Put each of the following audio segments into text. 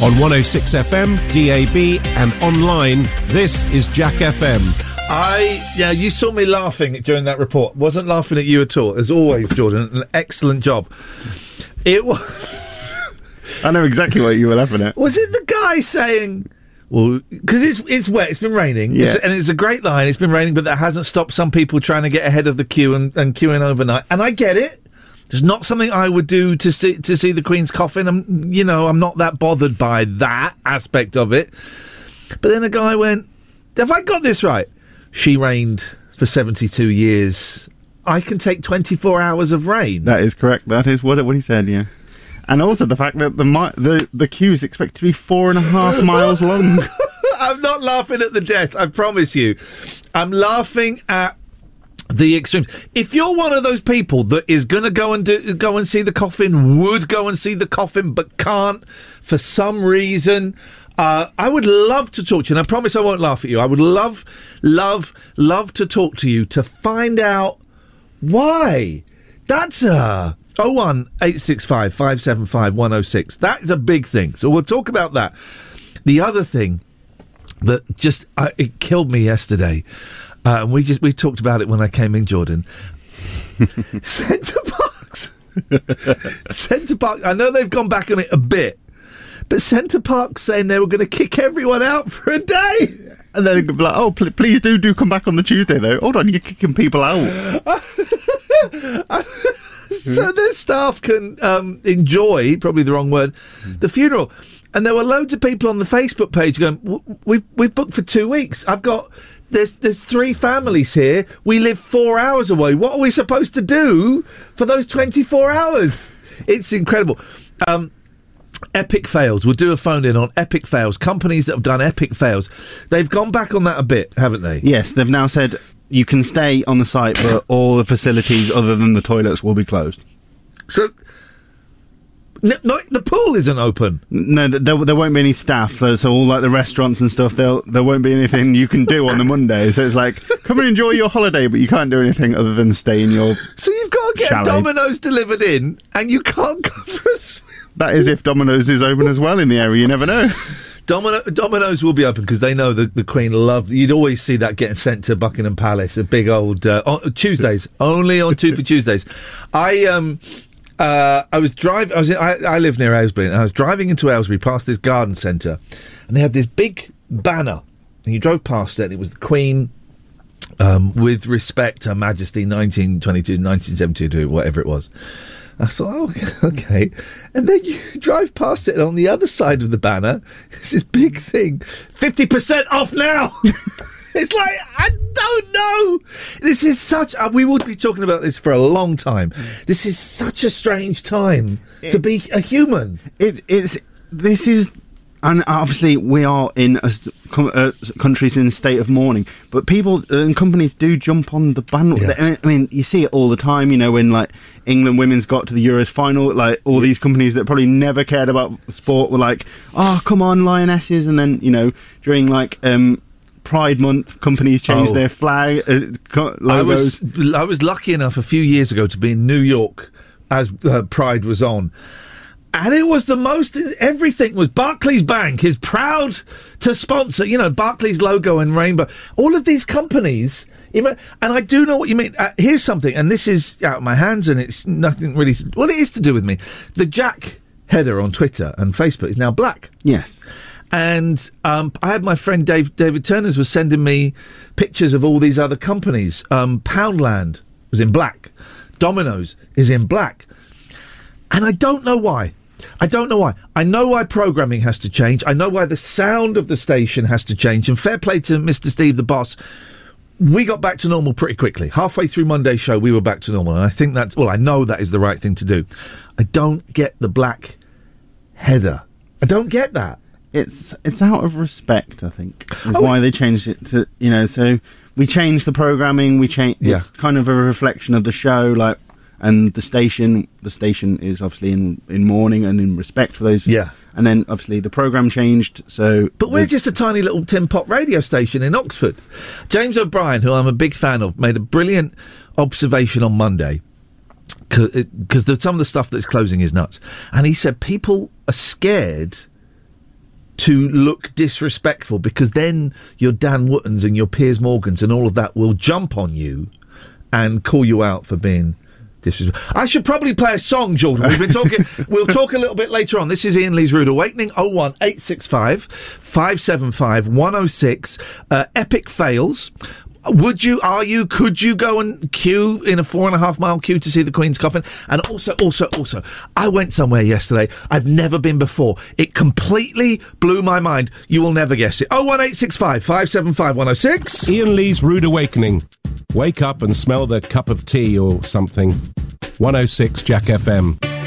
On 106 FM, DAB, and online, this is Jack FM. I yeah, you saw me laughing during that report. Wasn't laughing at you at all. As always, Jordan, an excellent job. It was. I know exactly what you were laughing at. Was it the guy saying? Well, because it's it's wet, it's been raining, Yeah. It's- and it's a great line. It's been raining, but that hasn't stopped some people trying to get ahead of the queue and, and queuing overnight. And I get it. It's not something I would do to see to see the Queen's coffin. I'm, you know, I'm not that bothered by that aspect of it. But then a guy went, "Have I got this right? She reigned for 72 years. I can take 24 hours of rain." That is correct. That is what what he said. Yeah, and also the fact that the mi- the the queue is expected to be four and a half miles long. I'm not laughing at the death. I promise you. I'm laughing at the extremes. If you're one of those people that is going to go and do, go and see the coffin, would go and see the coffin, but can't for some reason, uh, I would love to talk to you. And I promise I won't laugh at you. I would love, love, love to talk to you to find out why. That's a. 01 865 575 106. That is a big thing. So we'll talk about that. The other thing that just uh, it killed me yesterday. Uh, and we just we talked about it when I came in, Jordan. Center Parcs, Centre Park. I know they've gone back on it a bit, but Centre Park saying they were going to kick everyone out for a day. And then they'd be like, "Oh, pl- please do do come back on the Tuesday though." Hold on, you're kicking people out. so their staff can um, enjoy probably the wrong word the funeral and there were loads of people on the facebook page going "W- we've we've booked for two weeks i've got there's there's three families here we live four hours away what are we supposed to do for those 24 hours it's incredible um Epic fails. We'll do a phone in on epic fails. Companies that have done epic fails. They've gone back on that a bit, haven't they? Yes, they've now said you can stay on the site, but all the facilities other than the toilets will be closed. So, n- no, the pool isn't open. No, there, there won't be any staff. So, so all like the restaurants and stuff, there there won't be anything you can do on the Monday. So it's like, come and enjoy your holiday, but you can't do anything other than stay in your. So you've got to get Chalet. Domino's delivered in, and you can't go for a swim. That is if Domino's is open as well in the area. You never know. Domino, Domino's will be open because they know the, the Queen loved. You'd always see that getting sent to Buckingham Palace, a big old uh, on, Tuesdays, only on two for Tuesdays. I um. Uh, I was driving. I was. In, I, I live near Aylesbury, and I was driving into Aylesbury past this garden centre, and they had this big banner, and you drove past it. and It was the Queen, um, with respect, Her Majesty, 1922, 1972, whatever it was. I thought, oh, okay. And then you drive past it, and on the other side of the banner, it's this big thing 50% off now! It's like, I don't know! This is such. Uh, we would be talking about this for a long time. This is such a strange time to be a human. It, it's this is, and obviously we are in a, uh, countries in a state of mourning, but people and companies do jump on the bandwagon. Yeah. I mean, you see it all the time. You know, when like England women's got to the Euros final, like all these companies that probably never cared about sport were like, "Oh, come on, lionesses!" And then you know during like. um Pride Month, companies change Oh. their flag uh, co- I logos. was I was lucky enough a few years ago to be in New York as uh, Pride was on. And it was the most. Everything was Barclays Bank is proud to sponsor. You know Barclays logo and rainbow. All of these companies, even, and I do know what you mean. Uh, here's something, and this is out of my hands, and it's nothing really. Well, it is to do with me. The Jack header on Twitter and Facebook is now black. yes. And um, I had my friend Dave David Turners was sending me pictures of all these other companies. Um, Poundland was in black. Domino's is in black. And I don't know why. I don't know why. I know why programming has to change. I know why the sound of the station has to change. And fair play to Mr. Steve, the boss. We got back to normal pretty quickly. Halfway through Monday's show, we were back to normal. And I think that's, well, I know that is the right thing to do. I don't get the black header. I don't get that. It's it's out of respect. I think is Oh, why they changed it to you know. So we changed the programming. We changed. Yeah. It's kind of a reflection of the show, like and the station. The station is obviously in in mourning and in respect for those. Yeah. And then obviously the program changed. So But we're just a tiny little tin pot radio station in Oxford. James O'Brien, who I'm a big fan of, made a brilliant observation on Monday because uh, some of the stuff that's closing is nuts. And he said people are scared to look disrespectful because then your Dan Wootons and your Piers Morgans and all of that will jump on you and call you out for being disrespectful. I should probably play a song, Jordan. We've been talking. we'll talk a little bit later on. This is Ian Lee's Rude Awakening. 01865 575 106. Uh, epic fails. Would you, are you, could you go and queue in a four and a half mile queue to see the Queen's coffin? And also, also, also, I went somewhere yesterday I've never been before. It completely blew my mind. You will never guess it. 01865 575 106. Ian Lee's Rude Awakening. Wake up and smell the cup of tea or something. 106 Jack FM.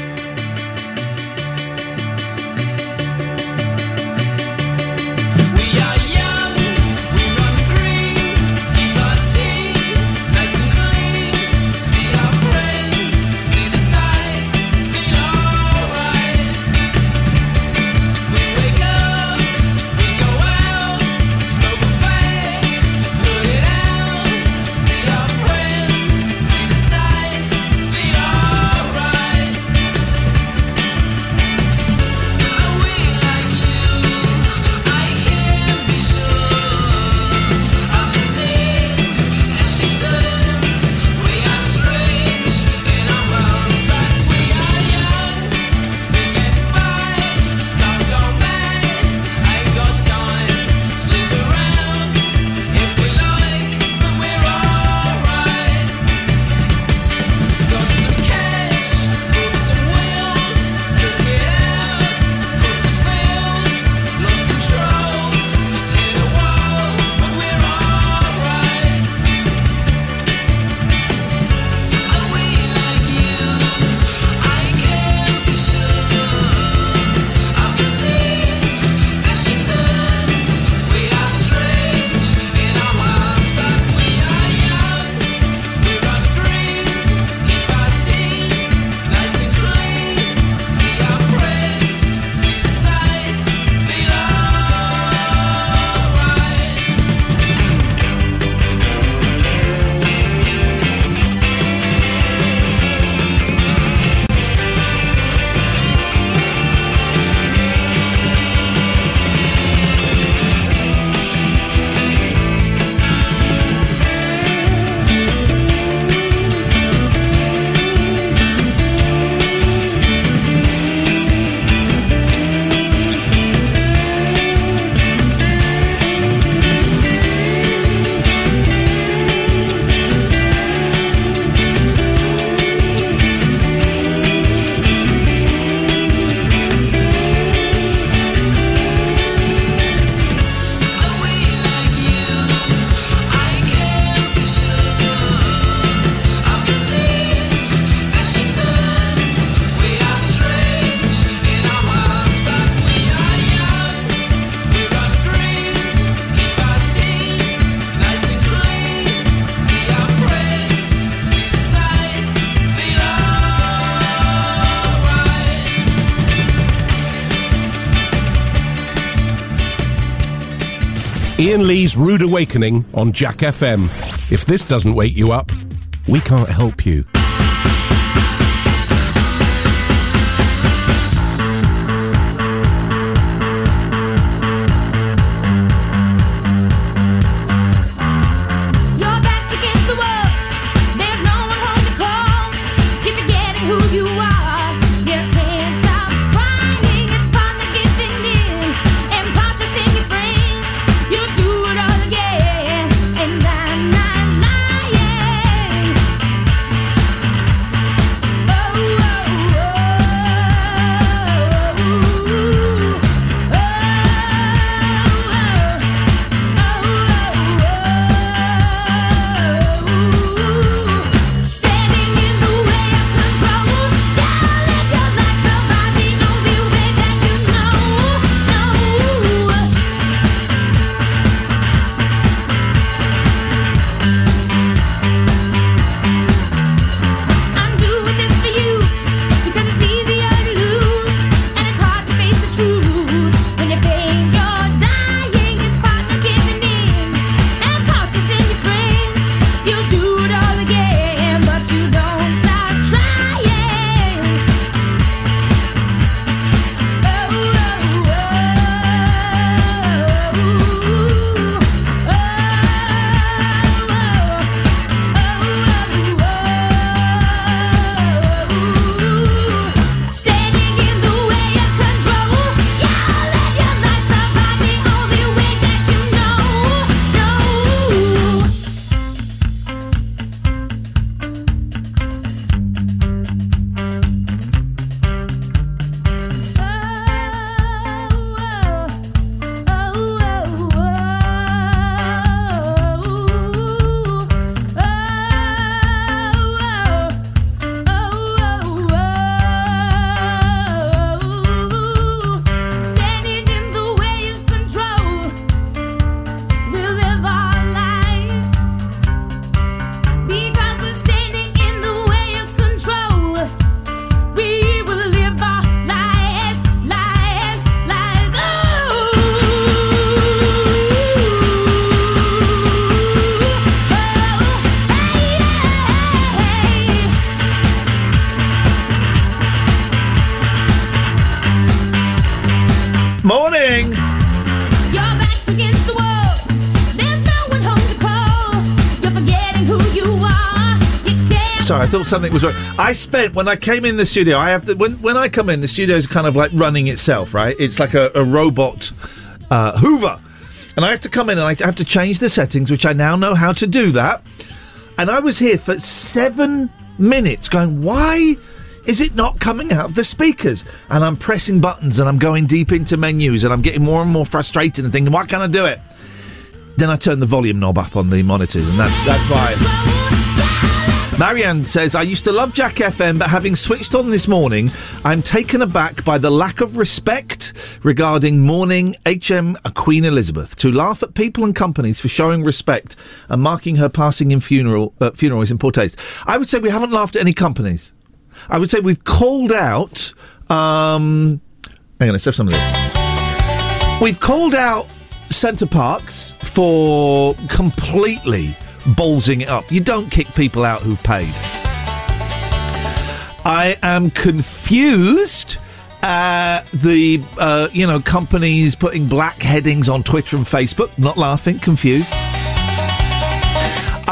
Ian Lee's Rude Awakening on Jack FM. If this doesn't wake you up, we can't help you. Thought something was wrong. I spent when I came in the studio. I have the, when when I come in, the studio is kind of like running itself, right? It's like a, a robot uh, Hoover, and I have to come in and I have to change the settings, which I now know how to do that. And I was here for seven minutes, going, why? Is it not coming out of the speakers? And I'm pressing buttons and I'm going deep into menus and I'm getting more and more frustrated and thinking, why can't I do it? Then I turn the volume knob up on the monitors, and that's that's why. Marianne says, I used to love Jack FM, but having switched on this morning, I'm taken aback by the lack of respect regarding mourning HM Queen Elizabeth. To laugh at people and companies for showing respect and marking her passing in funeral, uh, funeral is in poor taste. I would say we haven't laughed at any companies. I would say we've called out. Um, hang on, let's have some of this. We've called out Center Parcs for completely ballsing it up. You don't kick people out who've paid. I am confused at the uh, you know companies putting black headings on Twitter and Facebook. Not laughing, confused.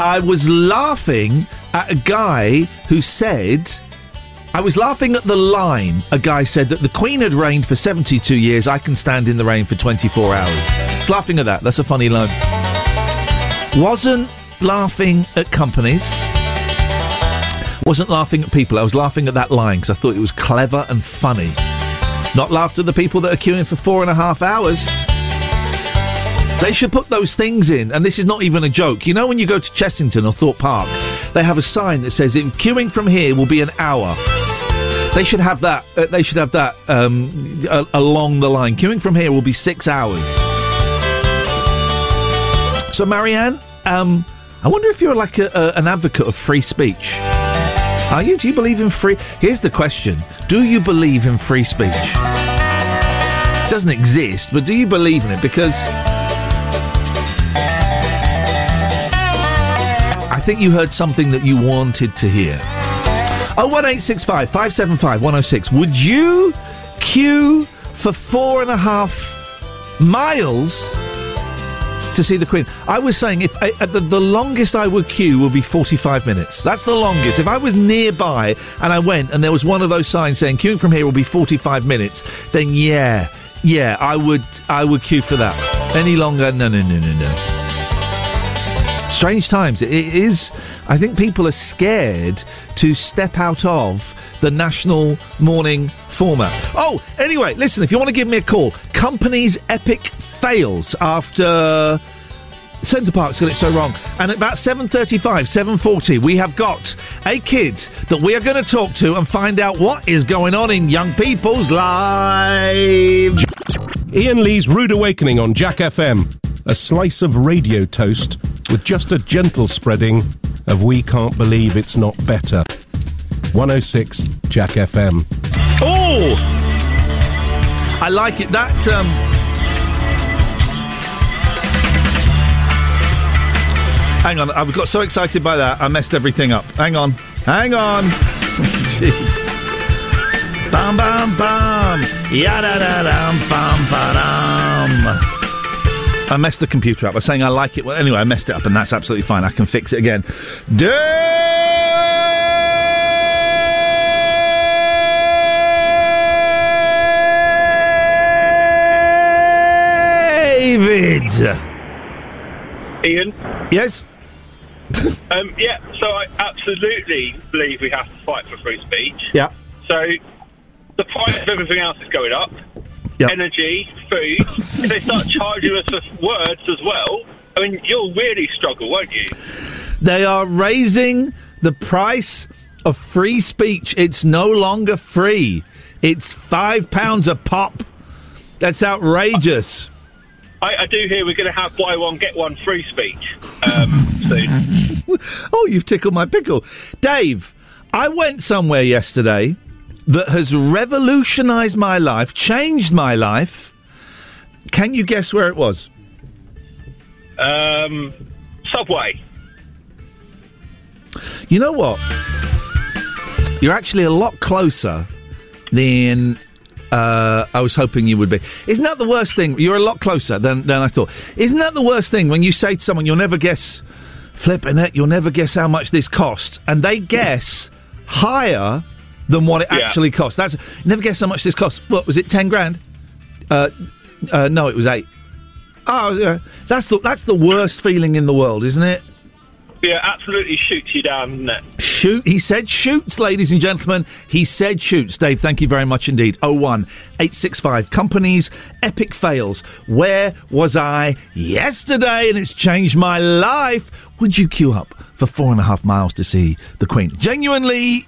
I was laughing at a guy who said. I was laughing at the line. A guy said that the Queen had reigned for 72 years. I can stand in the rain for 24 hours. I was laughing at that. That's a funny line. Wasn't laughing at companies. Wasn't laughing at people. I was laughing at that line because I thought it was clever and funny. Not laughed at the people that are queuing for four and a half hours. They should put those things in, and this is not even a joke. You know, when you go to Chessington or Thorpe Park, they have a sign that says, "If queuing from here will be an hour." They should have that. Uh, they should have that um, a- along the line. Queuing from here will be six hours. So, Marianne, um, I wonder if you're like a, a, an advocate of free speech. Are you? Do you believe in free? Here's the question: Do you believe in free speech? It doesn't exist, but do you believe in it? Because I think you heard something that you wanted to hear. Oh, one eight six five five seven five one zero six. Would you queue for four and a half miles to see the Queen? I was saying if I, the, the longest I would queue would be forty five minutes. That's the longest. If I was nearby and I went and there was one of those signs saying queuing from here will be forty five minutes, then yeah, yeah, I would I would queue for that. Any longer? No, no, no, no, no strange times. It is. I think people are scared to step out of the national mourning format. Oh, anyway, listen. If you want to give me a call, company's epic fails after. Center Parcs got it so wrong. And at about 7.35, 7.40, we have got a kid that we are going to talk to and find out what is going on in young people's lives. Ian Lee's Rude Awakening on Jack FM. A slice of radio toast with just a gentle spreading of We Can't Believe It's Not Better. 106 Jack FM. Oh! I like it. That, um... Hang on, I got so excited by that, I messed everything up. Hang on. Hang on. Jeez. Bam, bam, bam. Yada, da, dum, bam, ba, dum. I messed the computer up by saying I like it. Well, anyway, I messed it up, and that's absolutely fine. I can fix it again. David. Ian? Yes. Um, yeah, so I absolutely believe we have to fight for free speech. Yeah. So the price of everything else is going up. Yep. Energy, food. if they start charging us for words as well, I mean, you'll really struggle, won't you? They are raising the price of free speech. It's no longer free. It's five pounds a pop. That's outrageous. I, I do hear we're going to have buy one, get one free speech um, soon. oh, you've tickled my pickle. Dave, I went somewhere yesterday that has revolutionized my life, changed my life. Can you guess where it was? Um, Subway. You know what? You're actually a lot closer than Uh, I was hoping you would be. Isn't that the worst thing? You're a lot closer than, than I thought. Isn't that the worst thing when you say to someone, you'll never guess, flipping it, you'll never guess how much this costs, and they guess higher than what it Yeah. actually costs? That's never guess how much this costs. What was it? Ten grand? Uh, uh, no, it was eight. Oh, yeah. that's the that's the worst feeling in the world, isn't it? Yeah, absolutely shoots you down? Shoot. He said shoots, ladies and gentlemen. He said shoots. Dave, thank you very much indeed. 01 865 companies, epic fails. Where was I yesterday? And it's changed my life. Would you queue up for four and a half miles to see the Queen? Genuinely.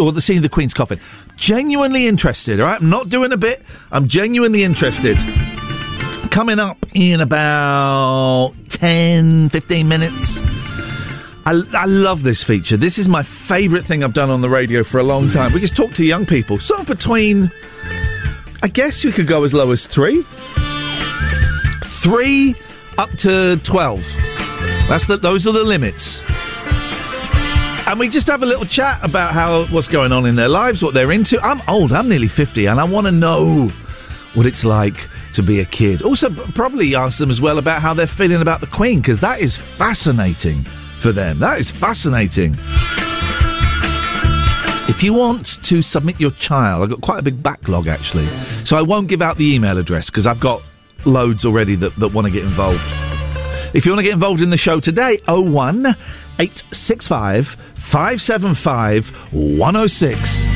Or the scene of the Queen's coffin. Genuinely interested, all right? I'm not doing a bit. I'm genuinely interested. Coming up in about 10, 15 minutes. I, I love this feature. This is my favourite thing I've done on the radio for a long time. We just talk to young people, sort of between. I guess you could go as low as three, three up to twelve. That's the, those are the limits. And we just have a little chat about how what's going on in their lives, what they're into. I'm old. I'm nearly fifty, and I want to know what it's like to be a kid. Also, probably ask them as well about how they're feeling about the Queen, because that is fascinating for them. That is fascinating. If you want to submit your child, I've got quite a big backlog actually, so I won't give out the email address because I've got loads already that, that want to get involved. If you want to get involved in the show today, 01 865 575 106.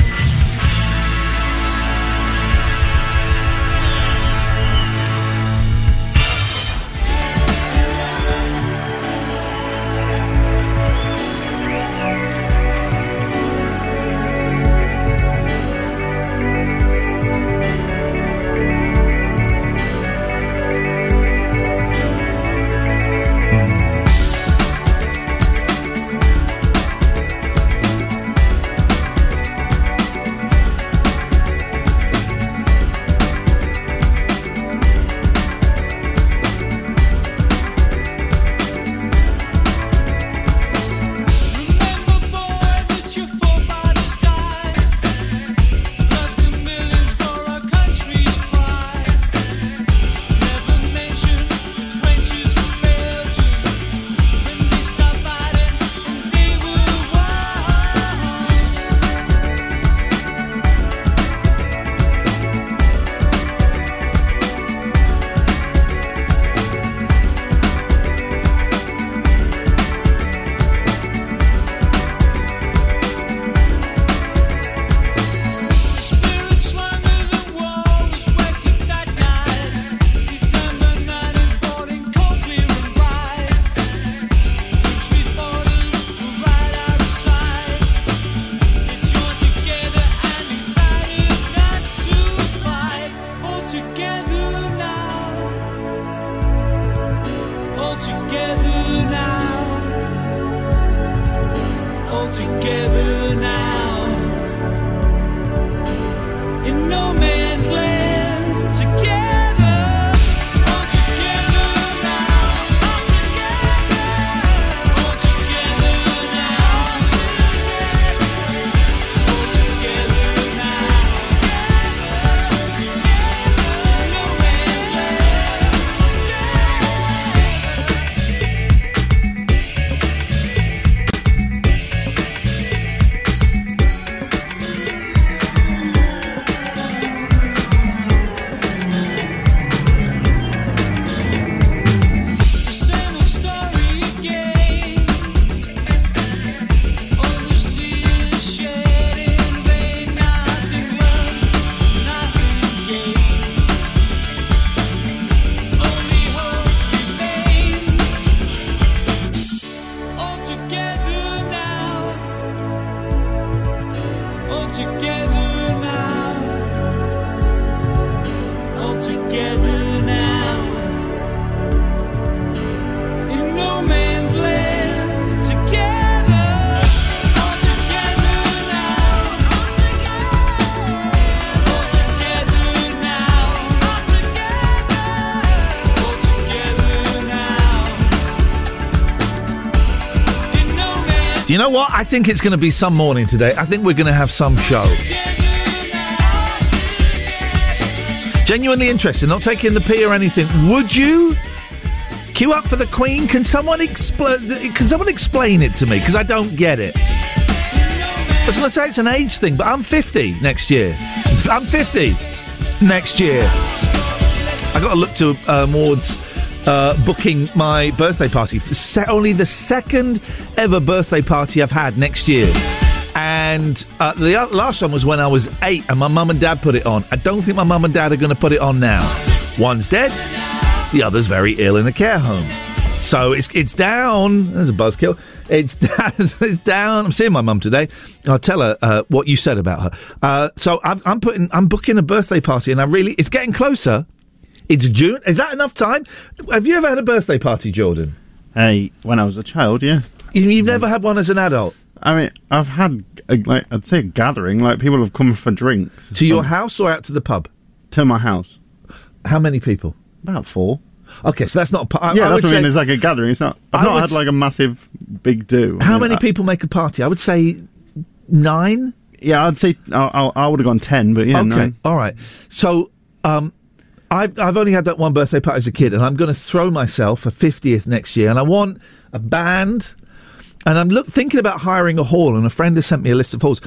Together now, all together think it's going to be some morning today. I think we're going to have some show. Genuinely interested, not taking the pee or anything. Would you queue up for the Queen? Can someone explain? Can someone explain it to me? Because I don't get it. I was going to say it's an age thing, but I'm 50 next year. I'm 50 next year. I got to look to um, uh, booking my birthday party. Se- only the second ever birthday party I've had next year. And uh, the last one was when I was eight, and my mum and dad put it on. I don't think my mum and dad are going to put it on now. One's dead, the other's very ill in a care home. So it's it's down. There's a buzzkill. It's. It's down. I'm seeing my mum today. I'll tell her uh, what you said about her. Uh, so I'm, I'm putting. I'm booking a birthday party, and I really. It's getting closer. It's June. Is that enough time? Have you ever had a birthday party, Jordan? Hey, when I was a child, yeah. You- You've never had one as an adult. I mean, I've had a, like I'd say a gathering. Like people have come for drinks To your Um, house or out to the pub? to my house. How many people? About four. Okay, so that's not. I, yeah, I that's what I mean. It's like a gathering. It's not. I I've not had like a massive big do. How Yeah, many I- people make a party? I would say nine. Yeah, I'd say I, I, I would have gone ten, but yeah, okay, nine. all right. So, um, I've I've only had that one birthday party as a kid, and I'm going to throw myself a fiftieth next year, and I want a band. And I'm look, thinking about hiring a hall, and a friend has sent me a list of halls,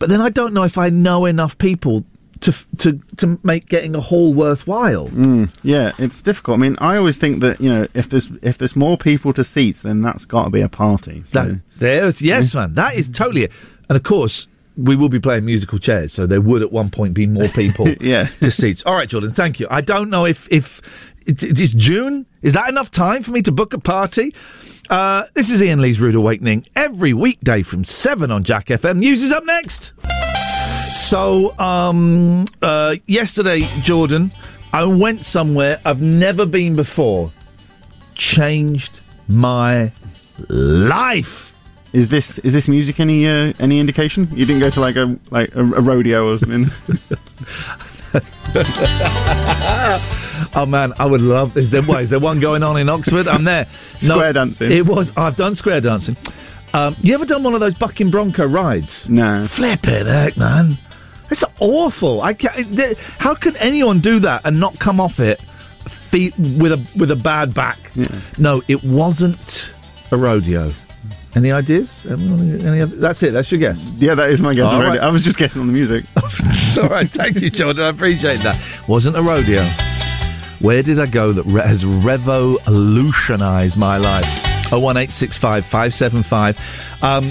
but then I don't know if I know enough people to to to make getting a hall worthwhile. Mm, yeah, it's difficult. I mean, I always think that you know if there's if there's more people to seats, then that's got to be a party. So. That, there's, yes, man. That is totally it. And of course, we will be playing musical chairs, so there would at one point be more people Yeah. to seats. All right, Jordan, thank you. I don't know if if it, it is June. Is that enough time for me to book a party? Uh, this is Ian Lee's Rude Awakening every weekday from seven on Jack FM. News is up next. So, um, uh, yesterday, Jordan, I went somewhere I've never been before. Changed my life. Is this is this music any uh, any indication? You didn't go to like a like a, a rodeo or something. Oh man, I would love. Is there what, is there one going on in Oxford? I'm there. Square dancing. It was. I've done square dancing. Um, you ever done one of those bucking bronco rides? no. Flipping heck, man. It's awful. I can't, how can anyone do that and not come off it feet with a with a bad back? No, it wasn't a rodeo. Any ideas? Um, Any other, that's it. That's your guess. Yeah, that is my guess. All already. right. I was just guessing on the music. All right, thank you, Jordan. I appreciate that. Wasn't a rodeo. Where did I go that has revolutionised my life? Oh one eight six five five seven five. Um,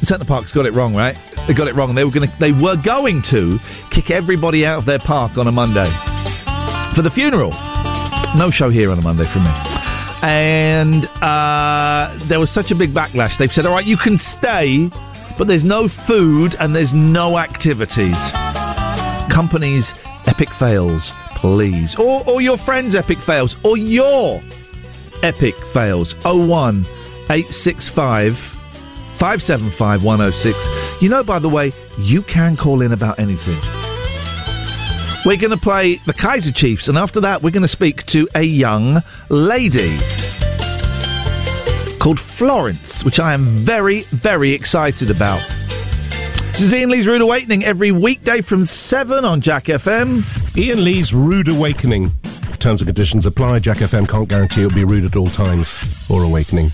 Center Parcs got it wrong, right? They got it wrong. They were going to. They were going to kick everybody out of their park on a Monday for the funeral. No show here on a Monday from me. And uh, there was such a big backlash. They've said, "All right, you can stay, but there's no food and there's no activities." companies epic fails please or, or your friends epic fails or your epic fails 01 865 575 106 you know by the way you can call in about anything we're going to play the kaiser chiefs and after that we're going to speak to a young lady called florence which i am very very excited about this is Ian Lee's Rude Awakening every weekday from 7 on Jack FM. Ian Lee's Rude Awakening. Terms and conditions apply. Jack FM can't guarantee it'll be rude at all times or awakening.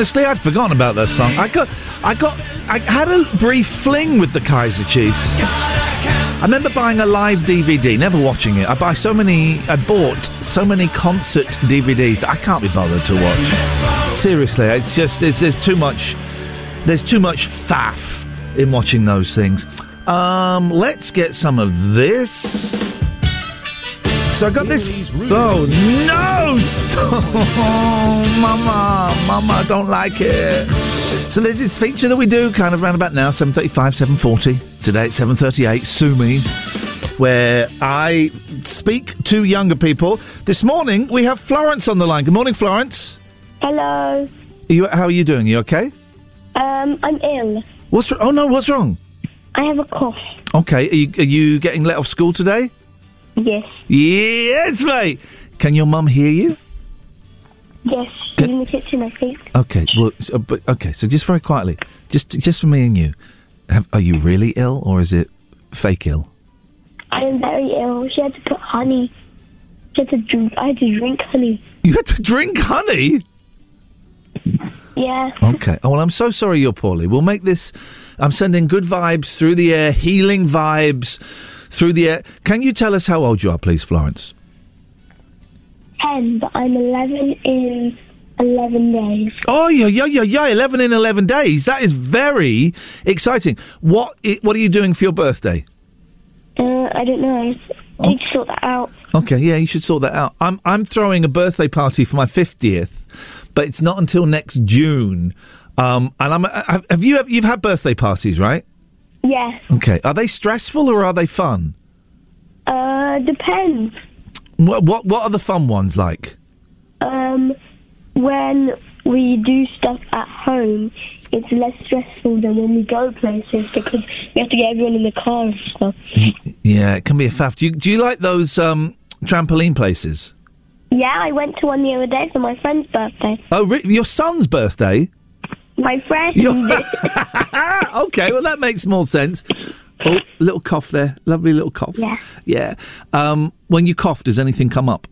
Honestly, I'd forgotten about that song. I got, I got, I had a brief fling with the Kaiser Chiefs. I remember buying a live DVD, never watching it. I buy so many, I bought so many concert DVDs that I can't be bothered to watch. Seriously, it's just there's there's too much, there's too much faff in watching those things. Um, let's get some of this. So I got this. Oh no! Oh, mama, mama, I don't like it. So there's this feature that we do kind of round about now, 7.35, 7.40. Today at 7.38, Sue Me, where I speak to younger people. This morning we have Florence on the line. Good morning, Florence. Hello. Are you, how are you doing? Are You okay? Um, I'm ill. What's Oh no, what's wrong? I have a cough. Okay, are you, are you getting let off school today? Yes. Yes, mate. Can your mum hear you? Yes. She's in the kitchen, I think. Okay, well, so, but okay. So just very quietly, just just for me and you, have, are you really ill or is it fake ill? I am very ill. She had to put honey. She had to drink. I had to drink honey. You had to drink honey. Yeah. Okay. Oh well, I'm so sorry you're poorly. We'll make this. I'm sending good vibes through the air, healing vibes through the air. Can you tell us how old you are, please, Florence? Ten, but I'm 11 in 11 days. Oh yeah, yeah, yeah, yeah. Eleven in eleven days. That is very exciting. What i- What are you doing for your birthday? Uh, I don't know. I need to sort that out. Okay, yeah, you should sort that out. I'm I'm throwing a birthday party for my fiftieth, but it's not until next June. Um, and I'm have have you you've had birthday parties, right? Yeah. Okay, are they stressful or are they fun? Uh, depends. What what what are the fun ones like? Um, when we do stuff at home, it's less stressful than when we go places because we have to get everyone in the car and stuff. Yeah, it can be a faff. Do you do you like those um, trampoline places? Yeah, I went to one the other day for my friend's birthday. Oh, re- your son's birthday? My friend. okay, well that makes more sense. Oh, little cough there, lovely little cough. Yeah. Yeah. Um, when you cough, does anything come up?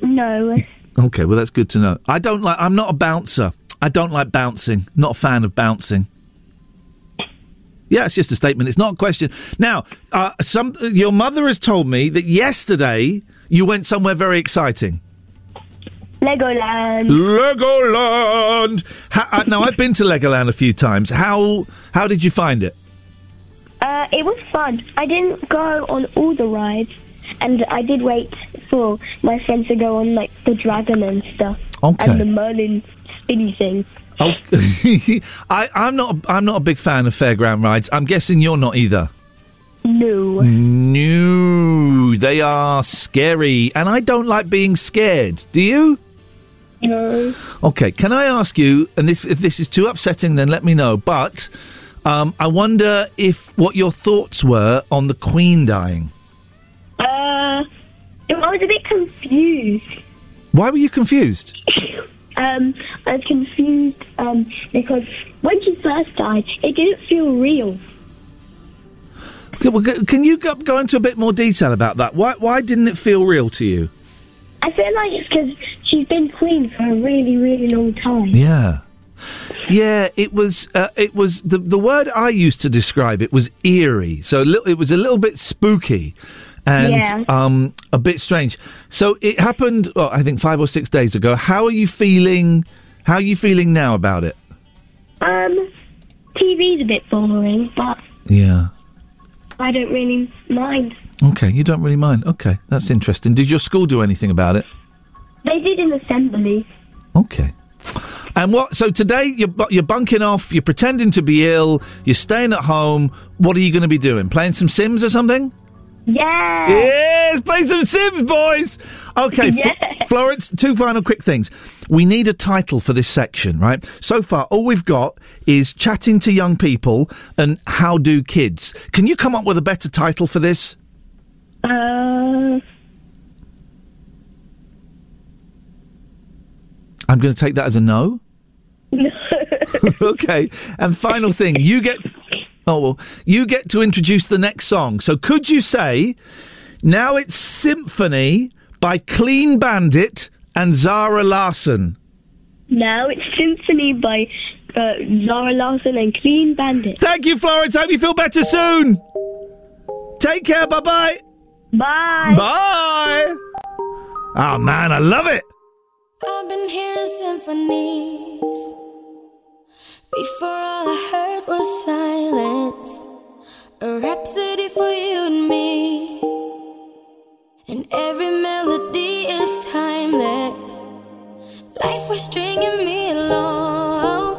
no. Okay, well that's good to know. I don't like. I'm not a bouncer. I don't like bouncing. Not a fan of bouncing. Yeah, it's just a statement. It's not a question. Now, uh, some your mother has told me that yesterday you went somewhere very exciting. Legoland. Legoland. Ha- uh, now I've been to Legoland a few times. How how did you find it? Uh, it was fun. I didn't go on all the rides, and I did wait for my friends to go on like the dragon and stuff, Okay. and the Merlin spinny thing. Oh, I, I'm not. I'm not a big fan of fairground rides. I'm guessing you're not either. No. No, they are scary, and I don't like being scared. Do you? No. Okay, can I ask you? And this, if this is too upsetting, then let me know. But um, I wonder if what your thoughts were on the Queen dying. Uh, I was a bit confused. Why were you confused? Um, I was confused um, because when she first died, it didn't feel real. Okay, well, Can you go, go into a bit more detail about that? Why, why didn't it feel real to you? I feel like it's because she's been queen for a really, really long time. Yeah. Yeah, it was. Uh, it was the the word I used to describe it was eerie. So a little, it was a little bit spooky, and Yeah. um, a bit strange. So it happened. Well, I think five or six days ago. How are you feeling? How are you feeling now about it? Um, TV's a bit boring, but Yeah. I don't really mind. Okay, you don't really mind. Okay, that's interesting. Did your school do anything about it? They did an assembly. Okay. And what? So today you're you're bunking off. You're pretending to be ill. You're staying at home. What are you going to be doing? Playing some Sims or something? Yeah. Yes, play some Sims, boys. Okay, F- Florence. Two final quick things. We need a title for this section, right? So far, all we've got is chatting to young people and how do kids. Can you come up with a better title for this? Uh, I'm going to take that as a no. okay. And final thing, you get. Oh well, you get to introduce the next song. So could you say, now it's Symphony by Clean Bandit and Zara Larsson? now. It's Symphony by uh, Zara Larsson and Clean Bandit. Thank you, Florence. Hope you feel better soon. Take care. Bye bye. Bye. Bye. Oh man, I love it. I've been hearing symphonies. Before all I heard was silence. A rhapsody for you and me. And every melody is timeless. Life was stringing me along.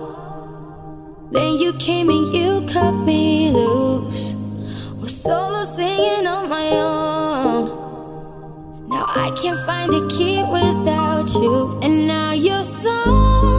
Then you came and you cut me loose. Was solo singing on my own. Now I can't find a key without you. And now you're song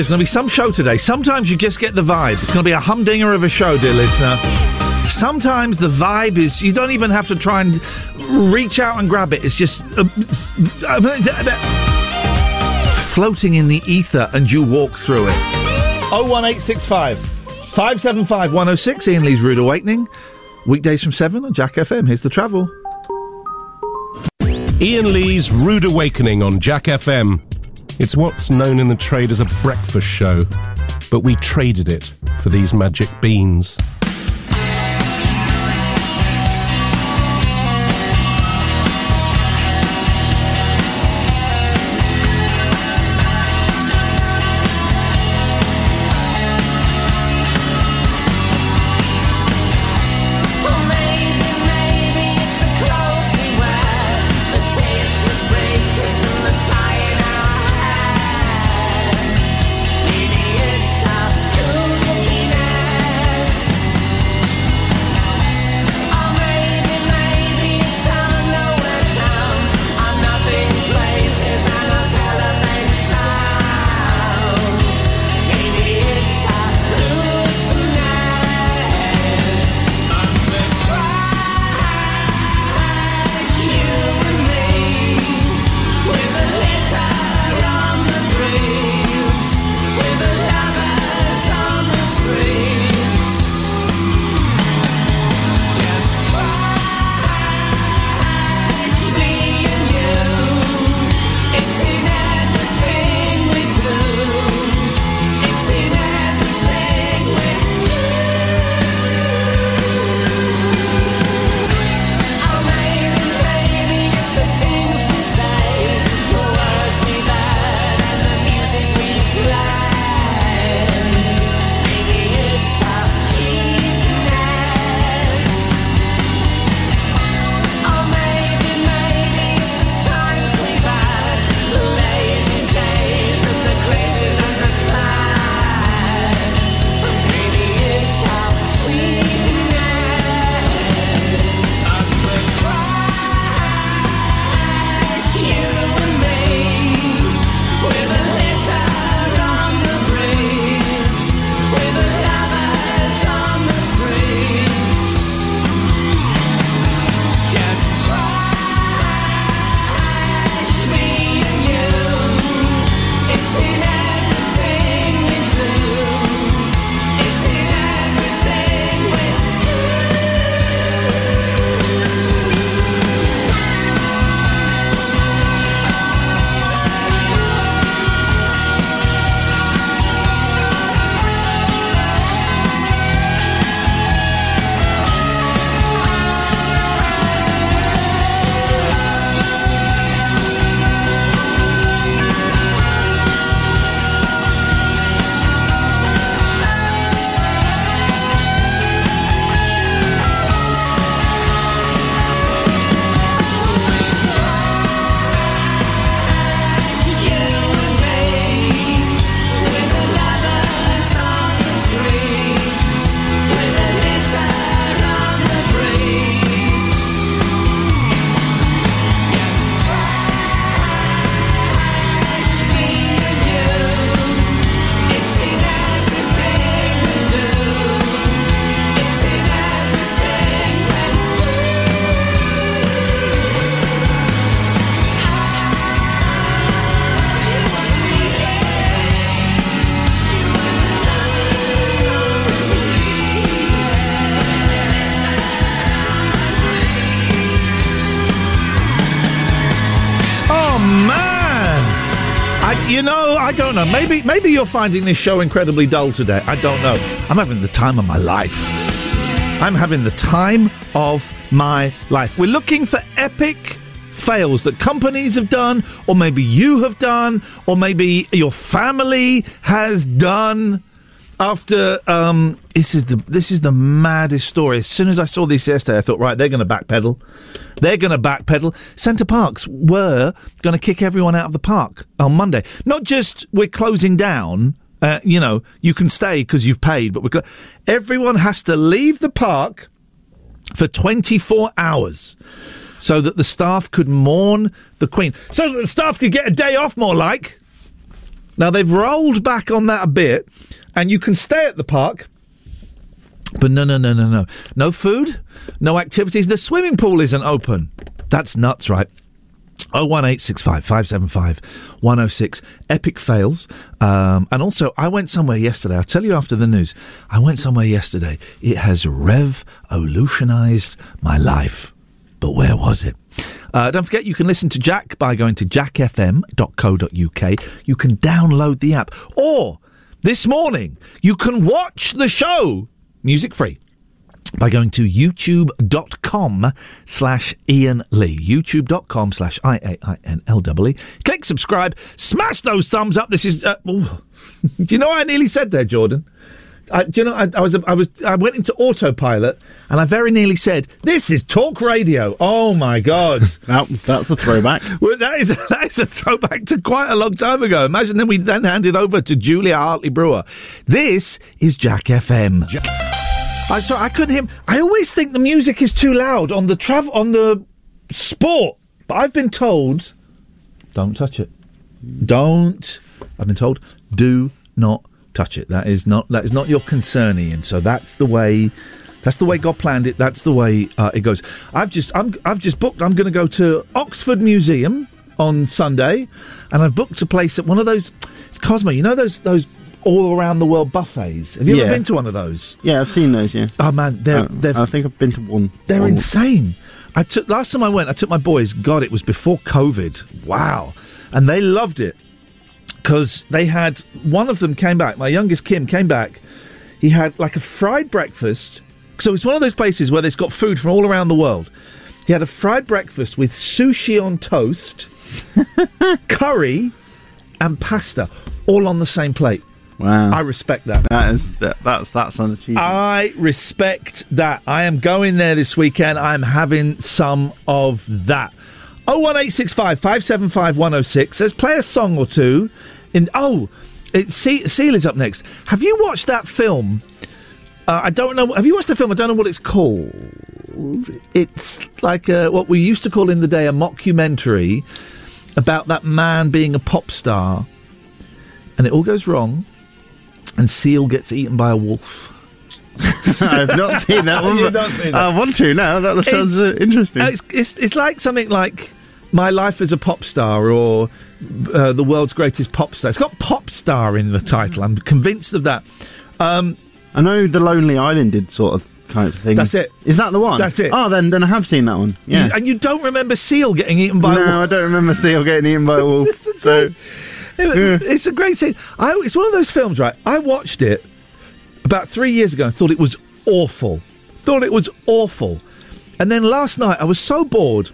It's going to be some show today. Sometimes you just get the vibe. It's going to be a humdinger of a show, dear listener. Sometimes the vibe is you don't even have to try and reach out and grab it. It's just uh, uh, uh, uh floating in the ether, and you walk through it. Oh one eight six five five seven five one zero six. Iain Lee's Rude Awakening. Weekdays from seven on Jack FM. Here's the travel. Iain Lee's Rude Awakening on Jack FM. It's what's known in the trade as a breakfast show, but we traded it for these magic beans. Maybe maybe you're finding this show incredibly dull today. I don't know. I'm having the time of my life. I'm having the time of my life. We're looking for epic fails that companies have done, or maybe you have done, or maybe your family has done. After um, this is the this is the maddest story. As soon as I saw this yesterday, I thought, right, they're going to backpedal. They're going to backpedal. Center Parcs were going to kick everyone out of the park on Monday. Not just we're closing down. Uh, you know, you can stay because you've paid, but clo- everyone has to leave the park for 24 hours so that the staff could mourn the Queen. So that the staff could get a day off, more like. Now, they've rolled back on that a bit, and you can stay at the park. But no, no, no, no, no. No food, no activities. The swimming pool isn't open. That's nuts, right? 01865 575 106. Epic fails. Um, and also, I went somewhere yesterday. I'll tell you after the news. I went somewhere yesterday. It has revolutionized my life. But where was it? Uh, don't forget, you can listen to Jack by going to jackfm.co.uk. You can download the app. Or, this morning, you can watch the show music free by going to youtube.com slash Iain Lee. youtube.com slash I-A-I-N-L-E. Click subscribe. Smash those thumbs up. This is... Uh, do you know what I nearly said there, Jordan? I, do you know, I, I was, I was, I went into autopilot, and I very nearly said, "This is talk radio." Oh my god, that, that's a throwback. well, that is that is a throwback to quite a long time ago. Imagine then we then handed over to Julia Hartley Brewer. This is Jack FM. I so I couldn't hear. I always think the music is too loud on the travel on the sport, but I've been told, don't touch it. Don't. I've been told, do not touch it. That is not that is not your concern, Iain. So that's the way. That's the way God planned it. That's the way uh, it goes. I've just I'm I've just booked. I'm going to go to Oxford Museum on Sunday, and I've booked a place at one of those. It's Cosmo. You know those those all around the world buffets. Have you ever been to one of those? Yeah, I've seen those. Yeah. Oh man, they're Uh, they're I think I've been to one. they're One- insane. I took last time I went. I took my boys. God, it was before COVID. Wow, and they loved it because they had one of them came back. My youngest Kim came back. He had like a fried breakfast. So it's one of those places where they've got food from all around the world. He had a fried breakfast with sushi on toast, curry, and pasta, all on the same plate. Wow. I respect that. That is that, that's that's an achievement. I respect that. I am going there this weekend. I'm having some of that. 01865 575 106. Let's play a song or two. In Oh, it, Se- Seal is up next. Have you watched that film? Uh, I don't know. Have you watched the film? I don't know what it's called. It's like a, what we used to call in the day a mockumentary about that man being a pop star. And it all goes wrong. And Seal gets eaten by a wolf. I've not seen that one. You've but not seen that. I want to now. That sounds uh, interesting. It's, it's, it's like something like My Life as a Pop Star or uh, The World's Greatest Pop Star. It's got pop star in the title. I'm convinced of that. Um, I know the Lonely Island did sort of kind of thing. That's it. Is that the one? That's it. Oh, then then I have seen that one. Yeah. you- and you don't remember Seal getting eaten by no, a wolf. I don't remember Seal getting eaten by a wolf. so It- It's a great scene. I, it's one of those films, right? I watched it about three years ago and thought it was awful. Thought it was awful. And then last night I was so bored.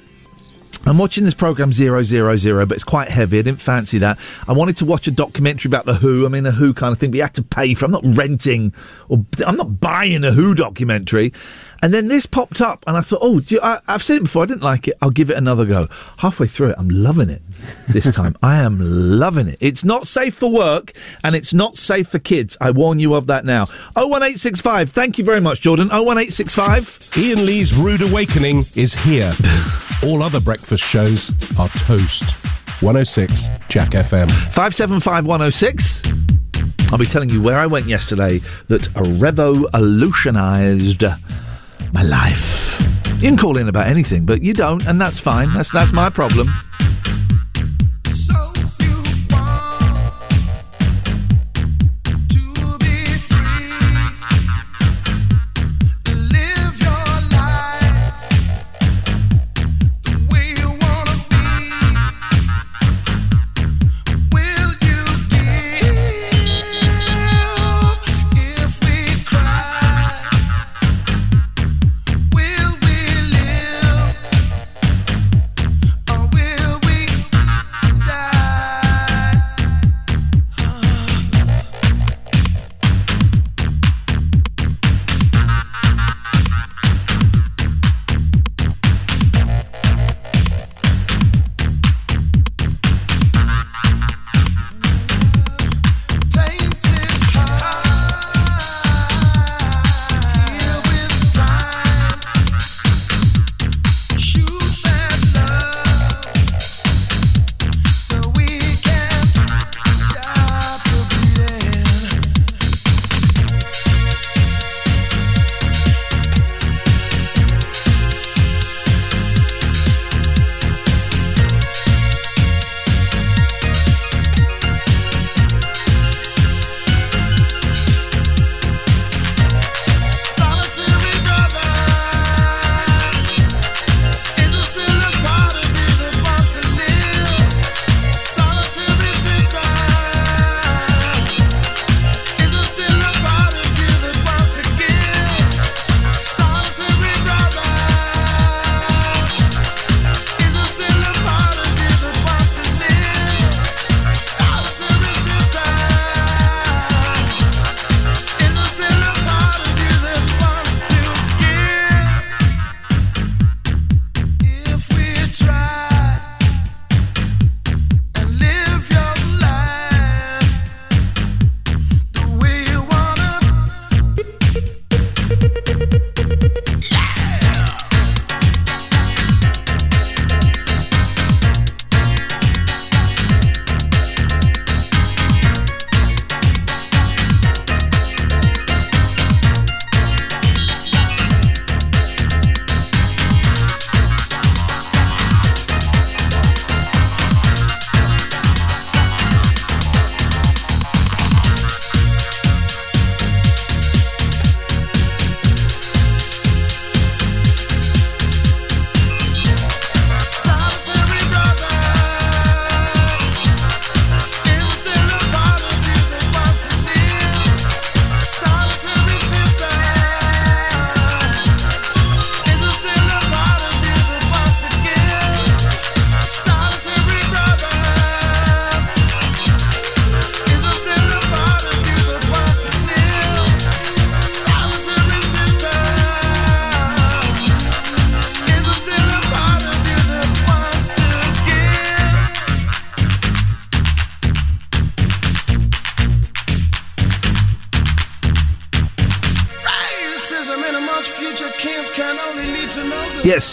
I'm watching this program Zero Zero Zero, but it's quite heavy. I didn't fancy that. I wanted to watch a documentary about the Who. I mean, a Who kind of thing, but you had to pay for. I'm not renting or I'm not buying a Who documentary. And then this popped up, and I thought, oh, you, I, I've seen it before. I didn't like it. I'll give it another go. Halfway through it, I'm loving it. This time, I am loving it. It's not safe for work, and it's not safe for kids. I warn you of that now. 01865. Thank you very much, Jordan. 01865. Iain Lee's Rude Awakening is here. All other breakfast shows are toast. 106 Jack FM. 575 I'll be telling you where I went yesterday that a revolutionised my life. You can call in about anything, but you don't, and that's fine. That's that's my problem.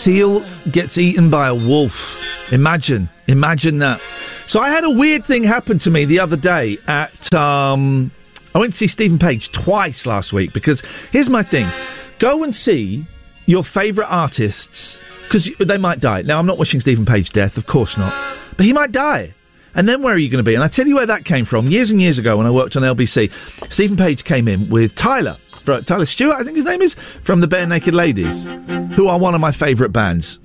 Seal gets eaten by a wolf. Imagine, imagine that. So I had a weird thing happen to me the other day at. Um, I went to see Steven Page twice last week because here's my thing: go and see your favourite artists because they might die. Now I'm not wishing Steven Page death, of course not, but he might die. And then where are you going to be? And I tell you where that came from. Years and years ago, when I worked on LBC, Steven Page came in with Tyler. Tyler Stewart, I think his name is, from the Barenaked Ladies, who are one of my favourite bands.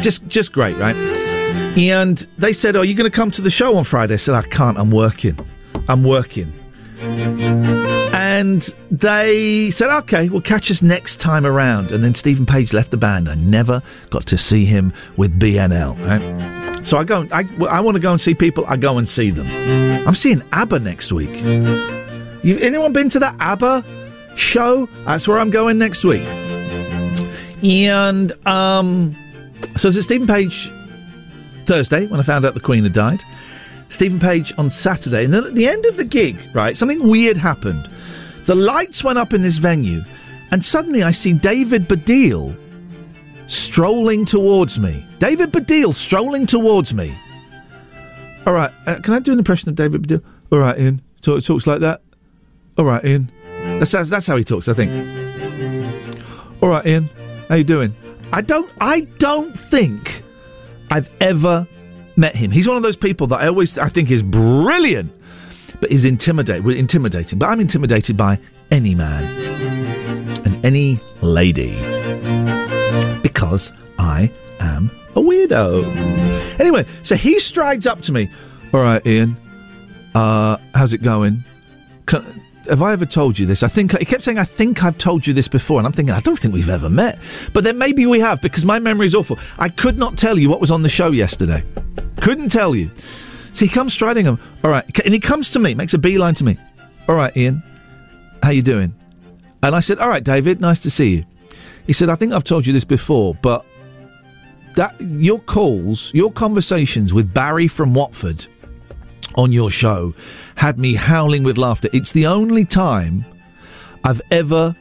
Just, just great, right? And they said, "Are you going to come to the show on Friday?" I said, "I can't. I'm working. I'm working." And they said, "Okay, we'll catch us next time around." And then Steven Page left the band. I never got to see him with BNL. Right? So I go. I, I want to go and see people. I go and see them. I'm seeing ABBA next week. You've anyone been to that ABBA show? That's where I'm going next week. And um, so at Steven Page Thursday when I found out the Queen had died. Steven Page on Saturday. And then at the end of the gig, right, something weird happened. The lights went up in this venue, and suddenly I see David Baddiel strolling towards me. David Baddiel strolling towards me. All right, uh, can I do an impression of David Baddiel? All right, Iain. Talk, talks like that. All right, Iain. That's, that's that's how he talks, I think. All right, Iain. How you doing? I don't. I don't think I've ever met him. He's one of those people that I always I think is brilliant, but is intimidate intimidating. But I'm intimidated by any man and any lady because I am a weirdo. Anyway, so he strides up to me. All right, Iain. Uh, how's it going? Can, have I ever told you this? I think he kept saying, "I think I've told you this before," and I'm thinking, I don't think we've ever met. But then maybe we have because my memory is awful. I could not tell you what was on the show yesterday. Couldn't tell you. So he comes striding him. All right, and he comes to me, makes a beeline to me. All right, Iain, how you doing? And I said, "All right, David, nice to see you." He said, "I think I've told you this before, but that your calls, your conversations with Barry from Watford." On your show had me howling with laughter. It's the only time I've ever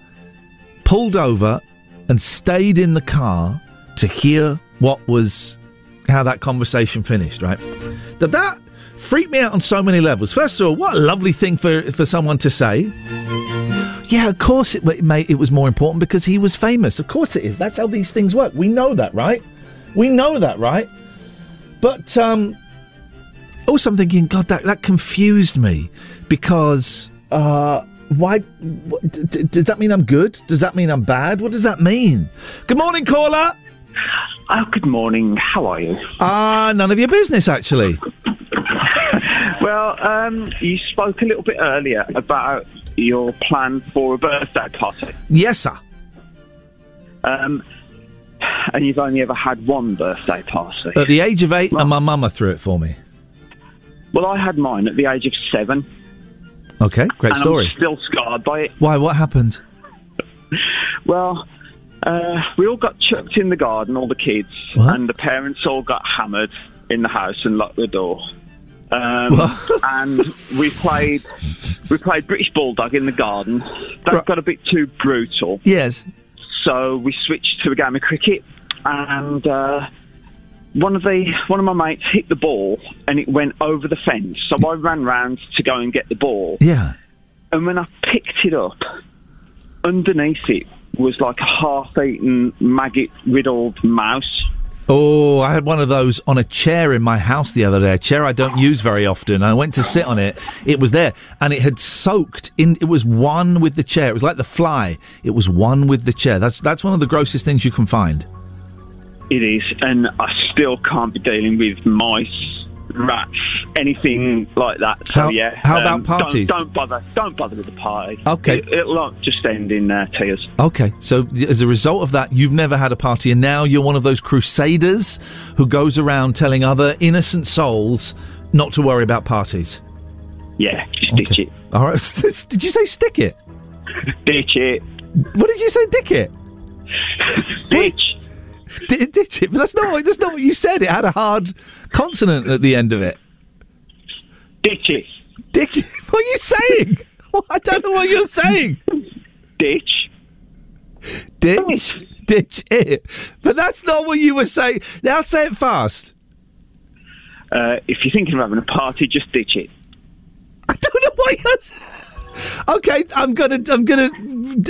pulled over and stayed in the car to hear what was how that conversation finished, right? That that freaked me out on so many levels. First of all, what a lovely thing for for someone to say. Yeah, of course it, made it was more important because he was famous. Of course it is. That's how these things work. We know that, right? We know that, right? But um also, I'm thinking, God, that, that confused me because uh, why? What, d- d- does that mean I'm good? Does that mean I'm bad? What does that mean? Good morning, caller. Oh, good morning. How are you? Ah, none of your business, actually. Well, um, you spoke a little bit earlier about your plan for a birthday party. Yes, sir. Um, and you've only ever had one birthday party. At the age of eight, and my mama threw it for me. Well, I had mine at the age of seven. Okay, great and story. I'm still scarred by it. Why? What happened? Well, uh, we all got chucked in the garden, all the kids, and the parents all got hammered in the house and locked the door. Um, and we played we played British Bulldog in the garden. That got a bit too brutal. Yes. So we switched to a game of cricket, and uh, one of the one of my mates hit the ball, and it went over the fence. So I ran round to go and get the ball. Yeah. And when I picked it up, underneath it was like a half-eaten, maggot-riddled mouse. Oh, I had one of those on a chair in my house the other day. A chair I don't use very often. I went to sit on it. It was there, and it had soaked in. It was one with the chair. It was like the fly. It was one with the chair. That's that's one of the grossest things you can find. It is, and I still can't be dealing with mice, rats, anything like that. So How- yeah. how about don't- parties? Don't, bother. Don't bother with the party. Okay. It, it'll just end in uh, tears. Okay, so as a result of that, you've never had a party, and now you're one of those crusaders who goes around telling other innocent souls not to worry about parties. Yeah, ditch it. All right. Did you say stick it? Ditch it. What did you say? Dick it. Ditch. D- ditch it. But that's not what that's not what you said. It had a hard consonant at the end of it. Ditch it. Dick. What are you saying? I don't know what you're saying. Ditch. ditch, ditch it. But that's not what you were saying. Now say it fast. Uh, if you're thinking of having a party, just ditch it. I don't know why you're. s- Okay, I'm gonna, I'm gonna,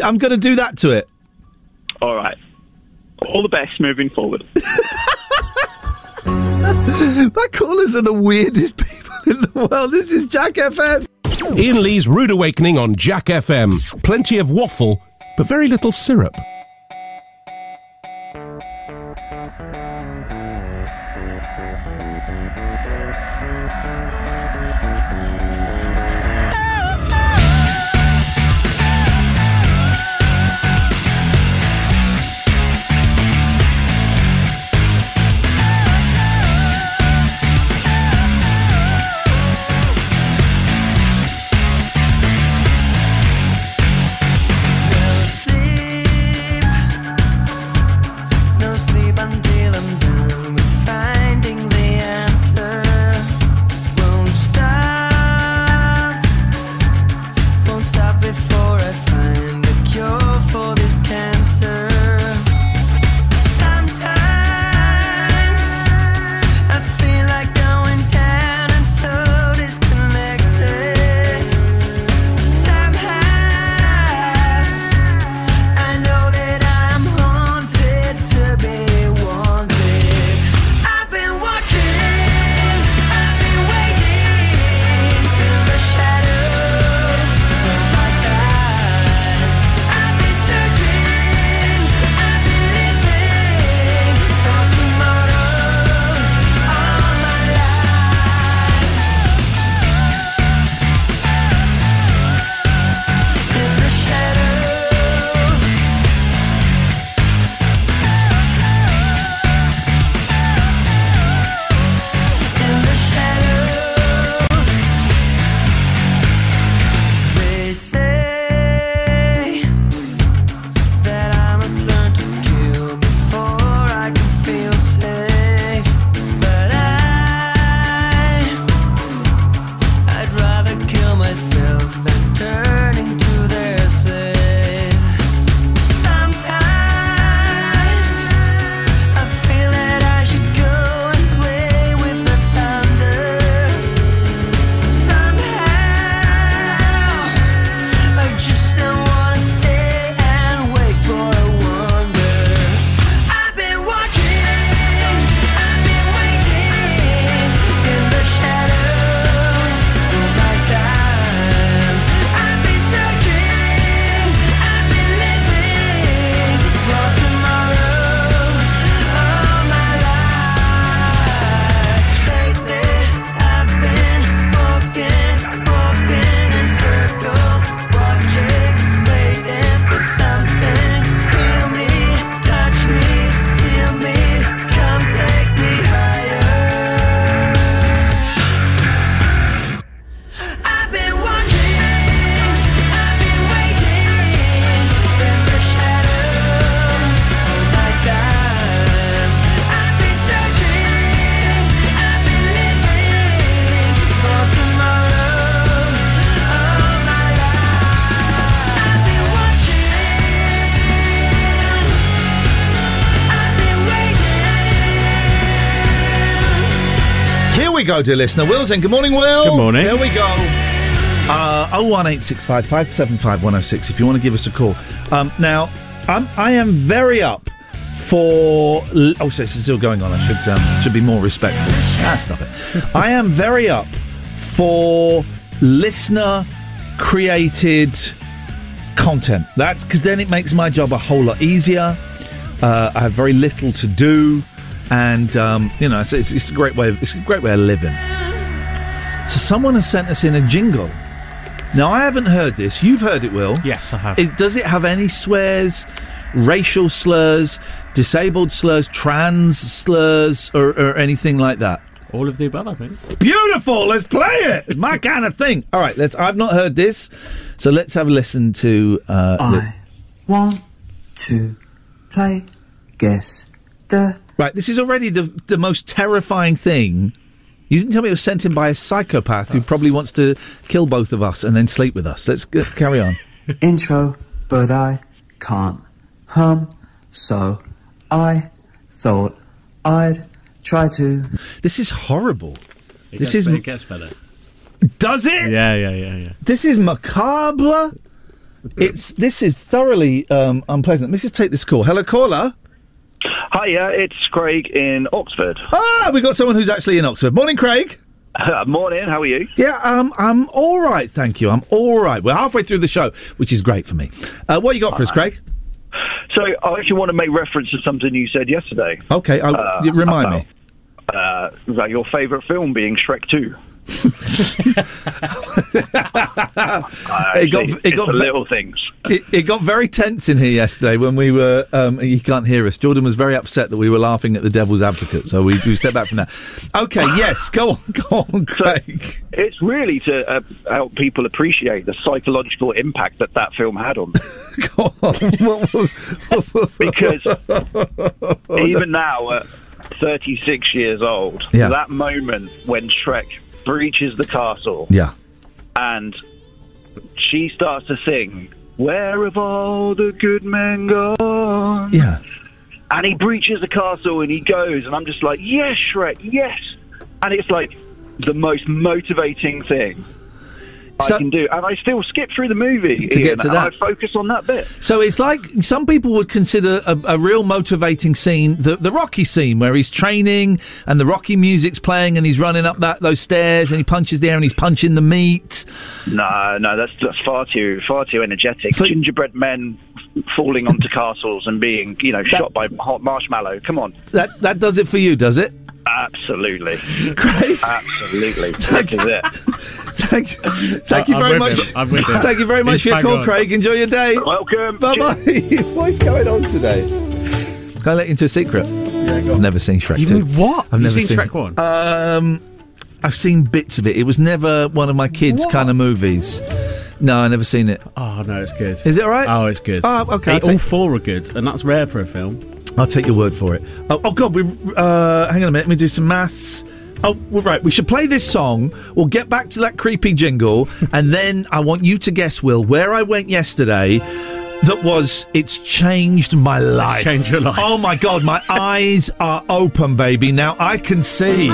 I'm gonna do that to it. All right. All the best moving forward. My callers are the weirdest people in the world. This is Jack FM. Iain Lee's Rude Awakening on Jack FM. Plenty of waffle, but very little syrup. Go, dear listener. Will's in. Good morning, Will. Good morning. Here we go. Uh, 01865 575 106 if you want to give us a call. Um, now, I'm, I am very up for. l- Oh, so it's still going on. I should um, should be more respectful. Ah, stop it. I am very up for listener created content. That's because then it makes my job a whole lot easier. Uh, I have very little to do, and um, you know, it's, it's, it's a great way. Of, it's a great way of living. So someone has sent us in a jingle. Now I haven't heard this. You've heard it, Will? Yes, I have. It, does it have any swears, racial slurs, disabled slurs, trans slurs, or, or anything like that? All of the above, I think. Beautiful. Let's play it. It's my kind of thing. All right. Let's. I've not heard this, so let's have a listen to. Uh, I want to play guess the Right, this is already the the most terrifying thing. You didn't tell me it was sent in by a psychopath who probably wants to kill both of us and then sleep with us. Let's g- carry on. intro, but I can't hum. So I thought I'd try to. This is horrible. It this gets, is it gets better. Does it? Yeah, yeah, yeah, yeah. This is macabre. It's this is thoroughly um, unpleasant. Let's just take this call. Hello, caller. Hiya, it's Craig in Oxford. Ah, we got someone who's actually in Oxford. Morning, Craig. Morning, how are you? Yeah, um, I'm all right, thank you. I'm all right. We're halfway through the show, which is great for me. Uh, what you got for us, Craig? So, I actually want to make reference to something you said yesterday. Okay, Uh, remind about, me. Uh, about your favourite film being Shrek 2. It got- it got little things. It, it got very tense in here yesterday when we were. Um, you can't hear us. Jordan was very upset that we were laughing at the devil's advocate, so we, we stepped back from that. Okay, yes, go on, go on, Craig. It's really to uh, help people appreciate the psychological impact that that film had on them. because even now, at 36 years old, Yeah. that moment when Shrek breaches the castle Yeah. and she starts to sing, Where have all the good men gone? Yeah. And he breaches the castle and he goes, and I'm just like, Yes, Shrek, yes. And it's like the most motivating thing. I can do, and I still skip through the movie To get Ian, to and that. I focus on that bit. So it's like some people would consider a, a real motivating scene the, the Rocky scene where he's training and the Rocky music's playing and he's running up that those stairs and he punches the air and he's punching the meat. No, no, that's that's far too far too energetic. Gingerbread men falling onto castles and being, you know, shot by hot marshmallow. Come on, That that does it for you, does it? Absolutely, Great. absolutely. Thank you. It. Thank you, thank you I'm very with much. him, I'm with him. Thank you very much He's for your call, on. Craig. Enjoy your day. Welcome. Bye bye. What's going on today? Can I let you into a secret? I've never seen Shrek You 2. mean what? I've You've never seen Shrek 1? Um, I've seen bits of it. It was never one of my kids' What? kind of movies. No, I never seen it. Oh no, it's good. Is it all right? Oh, it's good. Oh, okay, Hey, take- all four are good, and that's rare for a film. I'll take your word for it. Oh, oh God, we. Uh, hang on a minute. Let me do some maths. Oh, well, right. We should play this song. We'll get back to that creepy jingle, and then I want you to guess, Will, where I went yesterday. That was. It's changed my life. changed your life. Oh my God, my eyes are open, baby. Now I can see.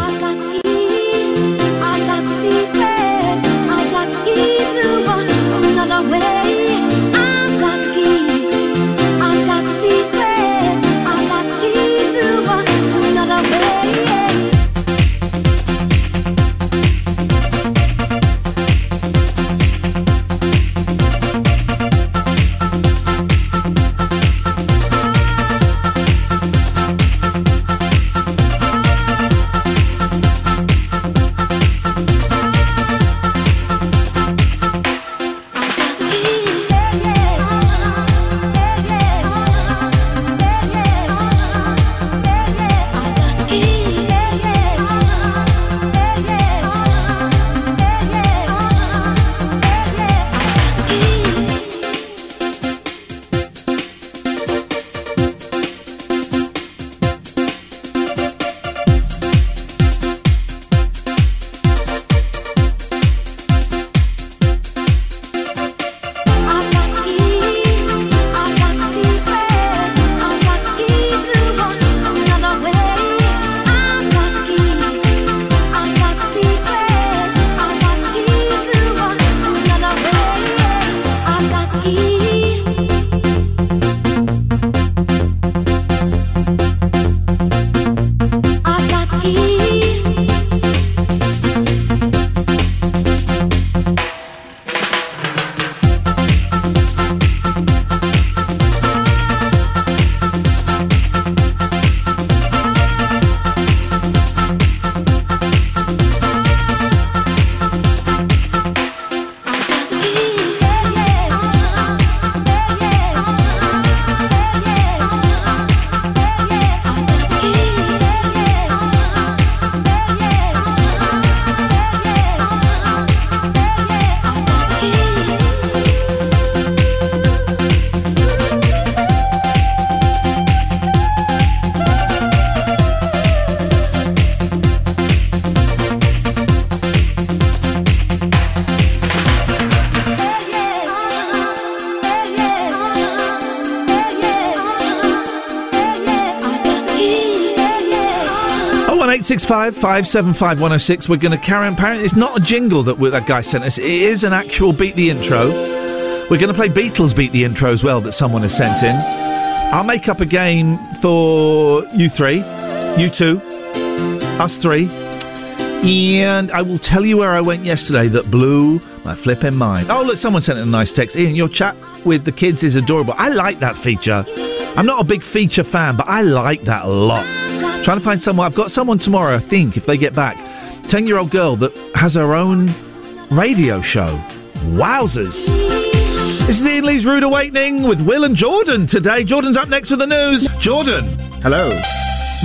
0865 575 106. We're going to carry on. Apparently, it's not a jingle that that guy sent us. It is an actual beat the intro. We're going to play Beatles beat the intro as well that someone has sent in. I'll make up a game for you three, you two, us three, and I will tell you where I went yesterday that blew my flipping mind. Oh, look, someone sent in a nice text. Iain, your chat with the kids is adorable. I like that feature. I'm not a big feature fan, but I like that a lot. Trying to find someone. I've got someone tomorrow, I think, if they get back. 10 year old girl that has her own radio show. Wowzers. This is Iain Lee's Rude Awakening with Will and Jordan today. Jordan's up next with the news. Jordan. Hello.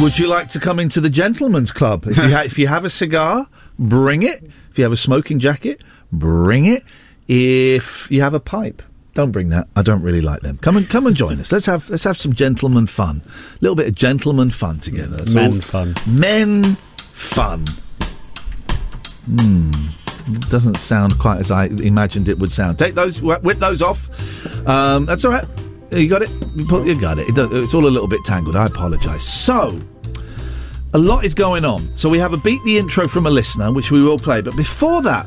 Would you like to come into the gentleman's club? If you, ha- if you have a cigar, bring it. If you have a smoking jacket, bring it. If you have a pipe, don't bring that. I don't really like them. Come and come and join us. Let's have let's have some gentleman fun. A little bit of gentleman fun together. That's Men all. fun. Men fun. Hmm. Doesn't sound quite as I imagined it would sound. Take those, whip those off. Um, that's all right. You got it. You, put, you got it. it does, it's all a little bit tangled. I apologise. So, a lot is going on. So we have a beat the intro from a listener, which we will play. But before that,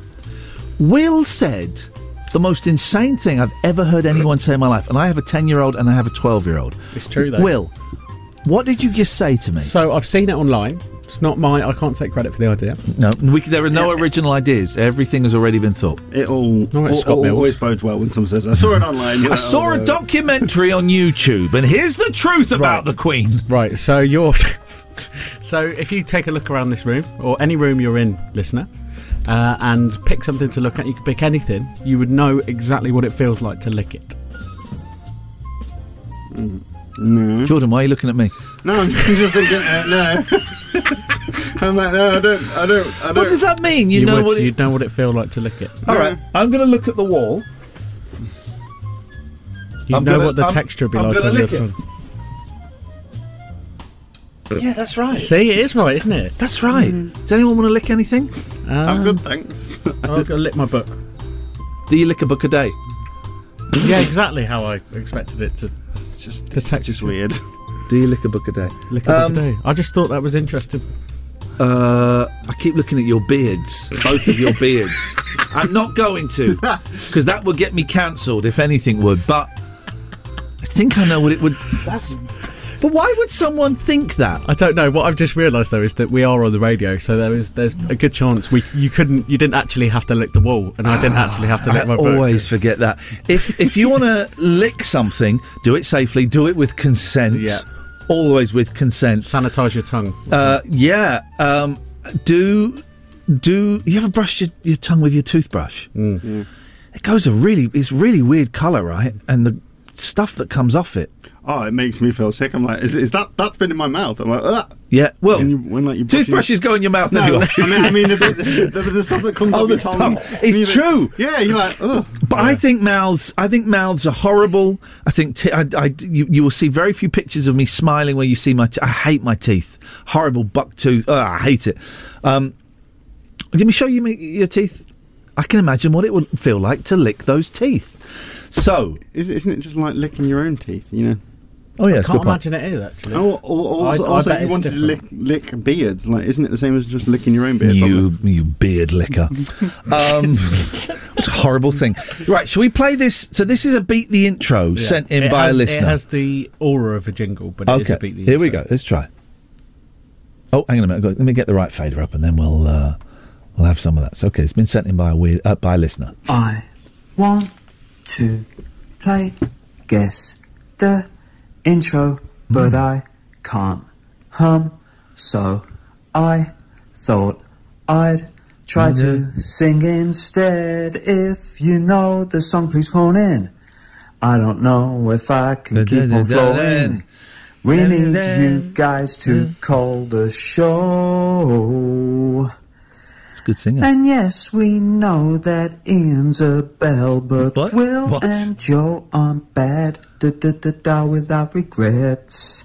Will said the most insane thing I've ever heard anyone say in my life. And I have a ten-year-old and I have a twelve-year-old. It's true though. Will, what did you just say to me? So I've seen it online. It's not mine. I can't take credit for the idea. No, we, there are no original ideas. Everything has already been thought. It all, No, it's all- Scott all- always bodes well when someone says, I saw it online. I like, saw oh, a no. documentary on YouTube, and here's the truth about the Queen. Right. So you're. so if you take a look around this room or any room you're in, listener, uh, and pick something to look at, you can pick anything. You would know exactly what it feels like to lick it. No. Jordan, why are you looking at me? No, I'm just thinking, uh, no. I'm like, no, I don't, I don't, I don't. What does that mean? You, know would, what? It, You'd know what it feels like to lick it. all right, I'm going to look at the wall. You I'm know gonna- what the I'm- texture would be I'm like gonna on your lick it. tongue. Yeah, that's right. See, it is right, isn't it? That's right. Does anyone want to lick anything? I'm Um, good, thanks. I'll go lick my book. Do you lick a book a day? Yeah, exactly how I expected it to. It's just, The this is just weird. Do you lick a book a day? Lick a book Um, a day. I just thought that was interesting. Uh, I keep looking at your beards, both of your beards. I'm not going to, because that would get me cancelled if anything would. But I think I know what it would. That's. But why would someone think that? I don't know. What I've just realised though is that we are on the radio, so there is there's a good chance we you couldn't you didn't actually have to lick the wall, and I didn't actually have to lick I my book. always forget that. If if you want to lick something, do it safely. Do it with consent. Yeah. Always with consent. sanitize your tongue. Uh, yeah. Um, do do you ever brush your, your tongue with your toothbrush? Mm. It goes a really it's really weird colour, right? And the stuff that comes off it. Oh, it makes me feel sick. I'm like, is, is that that's been in my mouth? I'm like. Yeah. Well, When you- when, like, you your- toothbrushes go in your mouth No, anyway. I mean, I mean the, the, the, the stuff that comes Oh, the your tongue. It's think- true. Yeah, you're like, oh. But I think mouths. I think mouths are horrible. I think t- I, I- you, you will see very few pictures of me smiling where you see my. T- I hate my teeth. Horrible buck tooth. Ugh, I hate it. Um, let me show you me, your teeth. I can imagine what it would feel like to lick those teeth. So, Is, isn't it just like licking your own teeth? You know. Oh yeah, I can't good point. imagine it is actually. Oh, al- also, I- I also bet you it's wanted to lick, different. lick beards. Like, isn't it the same as just licking your own beard? You, you beard licker. um, it's a horrible thing. Right, shall we play this? So this is a beat the intro Yeah. sent in It by has- a listener. It has the aura of a jingle, but it is okay, a beat the here we go. Let's try. Oh, hang on a minute. Let me get the right fader up, and then we'll uh, we'll have some of that. So, okay, it's been sent in by a weird uh, by a listener. I want to play guess the intro, but hmm. I can't hum, so I thought I'd try to sing instead. If you know the song, please phone in. I don't know if I can keep on flowing. We need you guys to call the show. Good singing. And yes, we know that Iain's a bell, but What? Will What? and Joe aren't bad. Da da da da without regrets.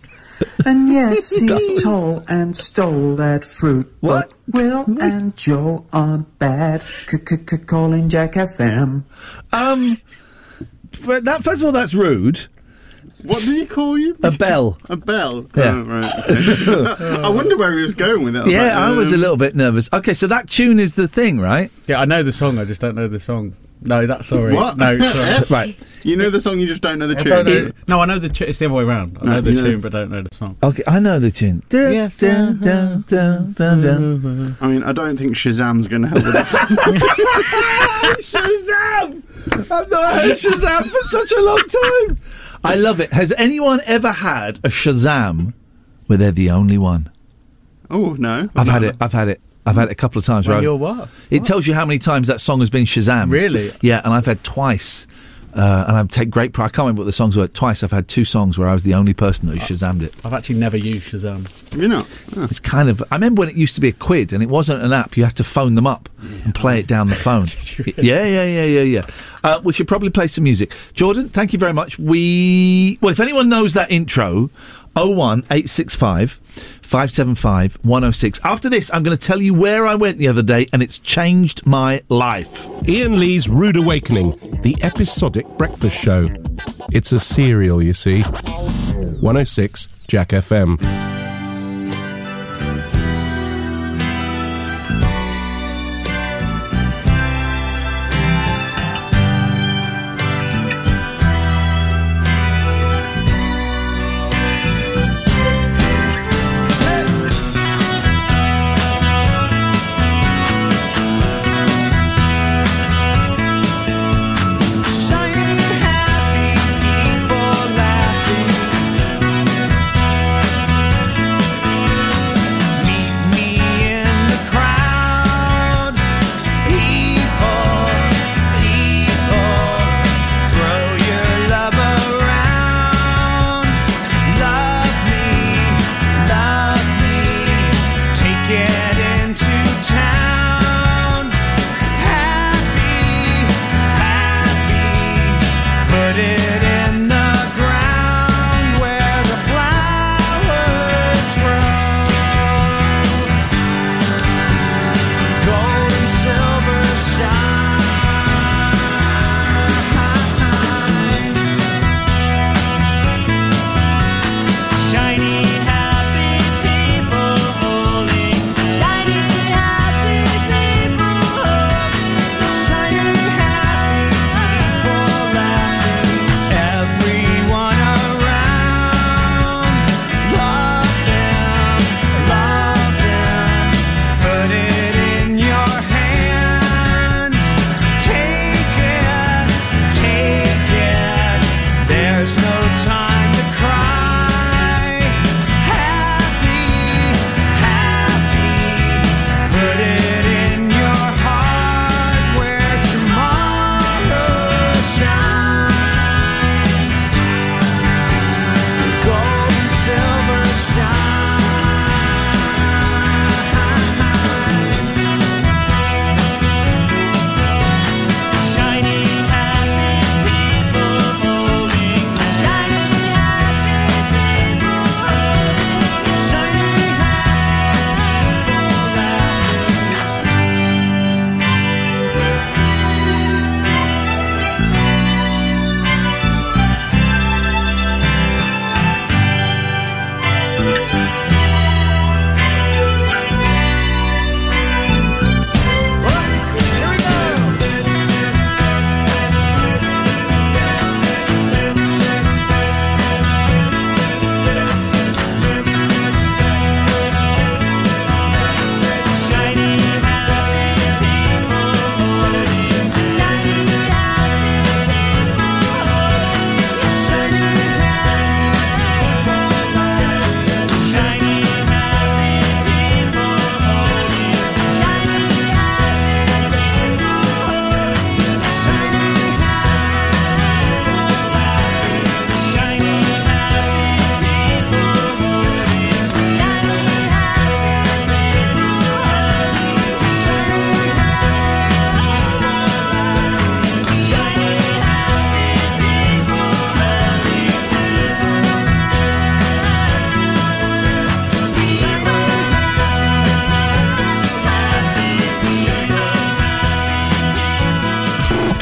And yes, he's tall and stole that fruit. What? But Will and Joe aren't bad. C-c-c- calling Jack FM. Um, but that first of all, that's rude. What did he call you? A bell. A bell. Yeah. Oh, right. okay. I wonder where he was going with it. was Yeah, like, I was a um, little bit nervous. Okay, so that tune is the thing, right? Yeah, I know the song. I just don't know the song. No, that's sorry. What? No, sorry. right. You know the song, you just don't know the I tune. know- no, I know the. tune. it's the other way around. I No, know the you know- tune, but don't know the song. Okay, I know the tune. Dun, Yes, dun, dun, dun, dun, dun. I mean, I don't think Shazam's going to help with this one. Shazam! I've not heard Shazam for such a long time. I love it. Has anyone ever had a Shazam where they're the only one? oh, no. I've had it. I've had it. I've had it a couple of times. Well, where I- you're what? It tells you how many times that song has been Shazam. Really? Yeah, and I've had twice. Uh, and I take great pride. I can't remember what the songs were. Twice I've had two songs where I was the only person that Shazammed it. I've actually never used Shazam. You know. It's kind of. I remember when it used to be a quid, and it wasn't an app. You had to phone them up and play it down the phone. yeah, yeah, yeah, yeah, yeah. Uh, we should probably play some music. Jordan, thank you very much. We well, if anyone knows that intro, 01865 575 106. After this, I'm going to tell you where I went the other day, and it's changed my life. Iain Lee's Rude Awakening, the episodic breakfast show. It's a serial, you see. 106 Jack FM.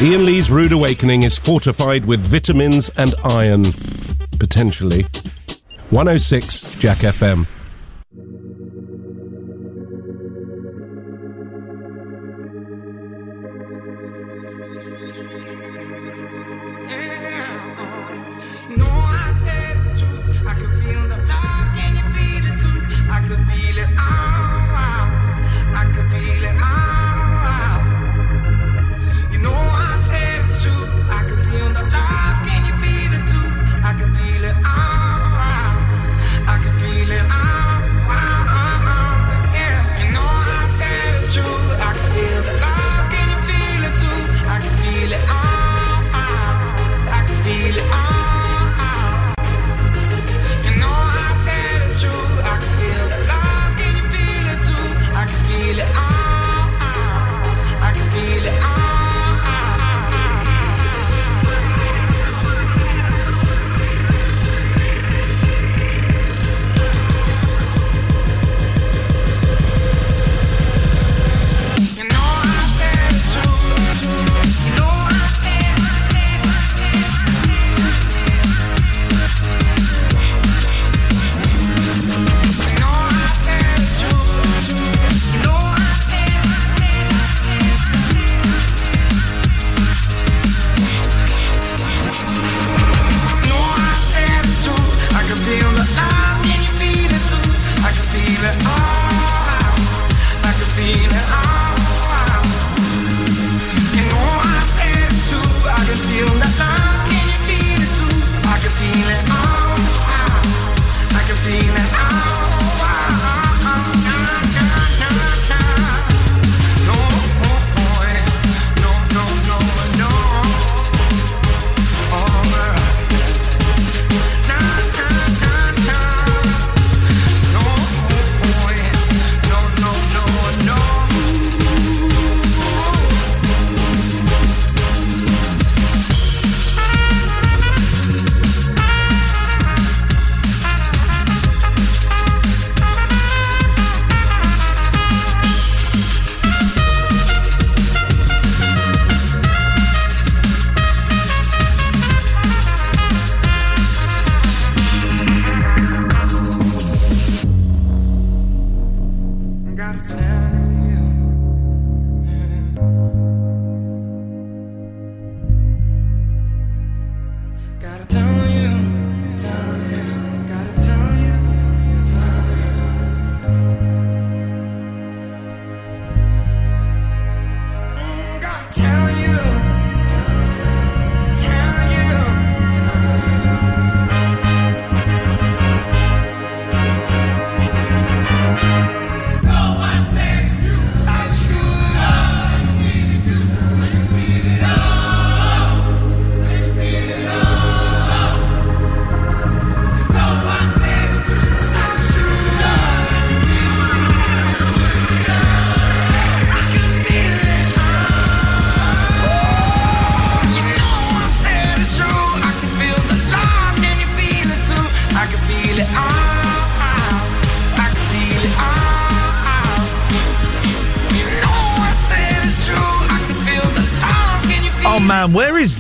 Iain Lee's Rude Awakening is fortified with vitamins and iron. potentially. 106 Jack FM.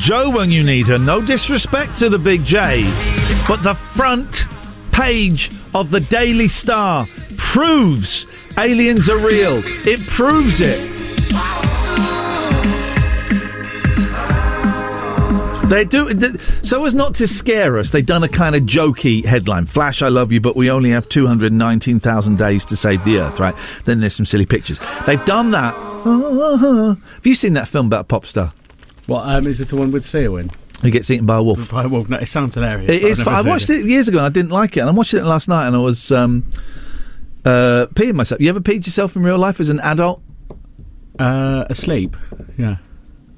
Joe when you need her? No disrespect to the Big J, but the front page of the Daily Star proves aliens are real. It proves it. They do so as not to scare us. They've done a kind of jokey headline: "Flash, I love you, but we only have two hundred nineteen thousand days to save the Earth." Right? Then there's some silly pictures. They've done that. Have you seen that film about a pop star? What um, is it? The one with Seal in? Who gets eaten by a wolf? By a wolf? No, it sounds hilarious. It is. I've fun. never I watched seen it years ago and I didn't like it. And I watched it last night and I was um, uh, peeing myself. You ever peed yourself in real life as an adult? Uh, asleep. Yeah.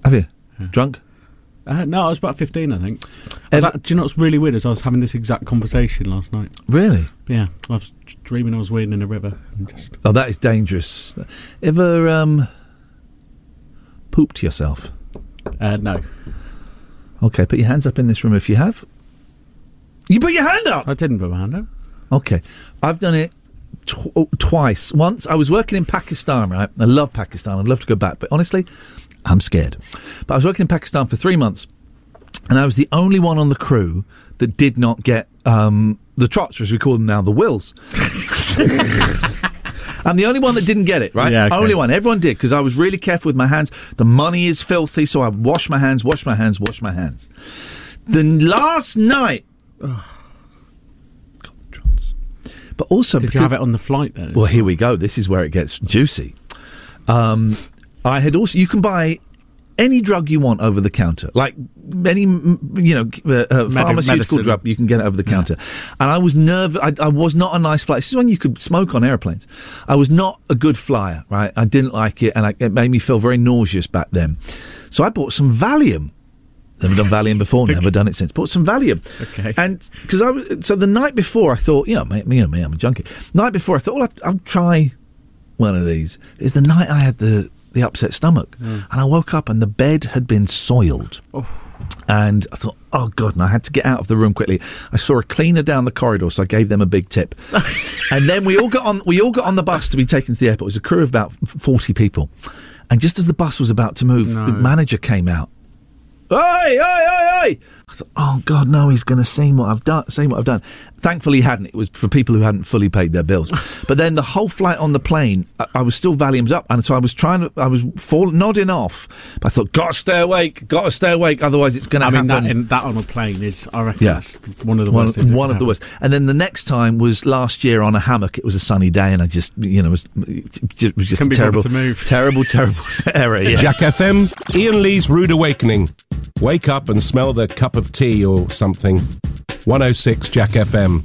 Have you? Drunk? Uh, no, I was about 15, I think. I at- do you know what's really weird? Is I was having this exact conversation last night. Really? Yeah. I was dreaming I was wading in a river. And just Oh, that is dangerous. Ever um, pooped yourself? Uh, no. Okay, put your hands up in this room if you have. You put your hand up. I didn't put my hand up. Okay, I've done it tw- twice. Once I was working in Pakistan. Right, I love Pakistan. I'd love to go back, but honestly, I'm scared. But I was working in Pakistan for three months. and I was the only one on the crew that did not get um, the trots, as we call them now, the wills. I'm the only one that didn't get it, right? Yeah, okay. Only one. Everyone did because I was really careful with my hands. The money is filthy, so I wash my hands, wash my hands, wash my hands. The last night. Got the trots. But also, Did you have it on the flight then? well, here we go. This is where it gets juicy. Um, I had also. You can buy any drug you want over the counter, like any you know uh, uh, pharmaceutical medicine. drug. You can get it over the counter. And I was nervous. I, I was not a nice flyer. This is when you could smoke on airplanes. I was not a good flyer. Right. I didn't like it, and I, it made me feel very nauseous back then. So I bought some Valium. Never done Valium before. Never done it since. Bought some Valium. Okay. And because I was so the night before, I thought, you know, me, you know me, I'm a junkie. Night before, I thought, well, I'll, I'll try one of these. It's the night I had the the upset stomach, mm. and I woke up and the bed had been soiled. Oh. And I thought, oh god! And I had to get out of the room quickly. I saw a cleaner down the corridor, so I gave them a big tip. and then we all got on. We all got on the bus to be taken to the airport. It was a crew of about forty people. And just as the bus was about to move, the manager came out. Hey, hey, hey, hey! I thought, oh God, no, he's going to see what I've done. See what I've done. Thankfully, he hadn't. It was for people who hadn't fully paid their bills. but then the whole flight on the plane, I, I was still valiums up, and so I was trying to, I was fall, nodding off. But I thought, got to stay awake, got to stay awake, otherwise it's going to I mean, happen. that, in, that on a plane is, I reckon, Yeah. that's one of the worst things. that one can of the worst. And then the next time was last year on a hammock. It was a sunny day, and I just, you know, it was, it was just Couldn't a be terrible, to move. terrible, terrible error. yes. Jack FM, Iain Lee's Rude Awakening. Wake up and smell the cup of tea or something. 106 Jack FM.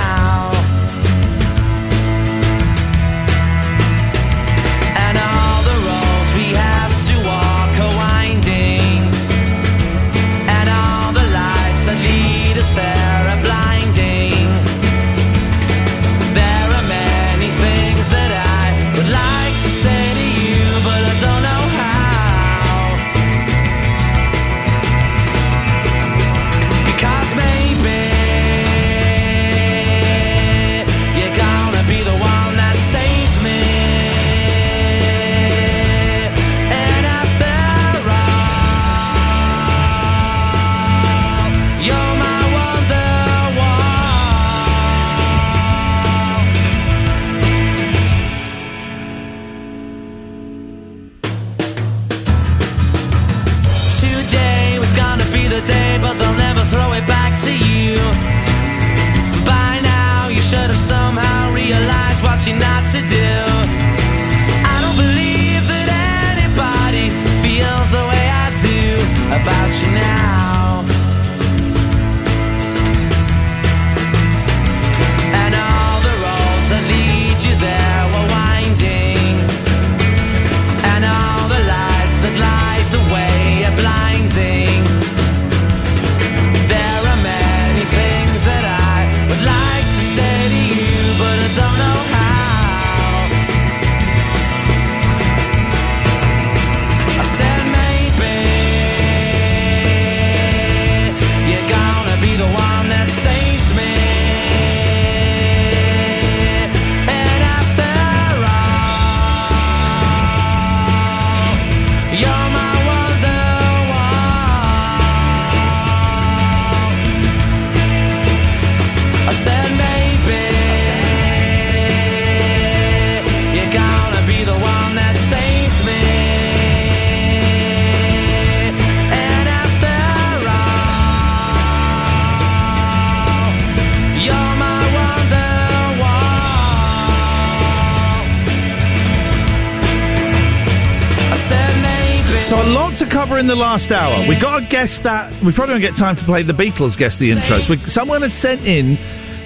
Last hour. We got a guess that we probably won't get time to play the Beatles guess the intros. We, someone has sent in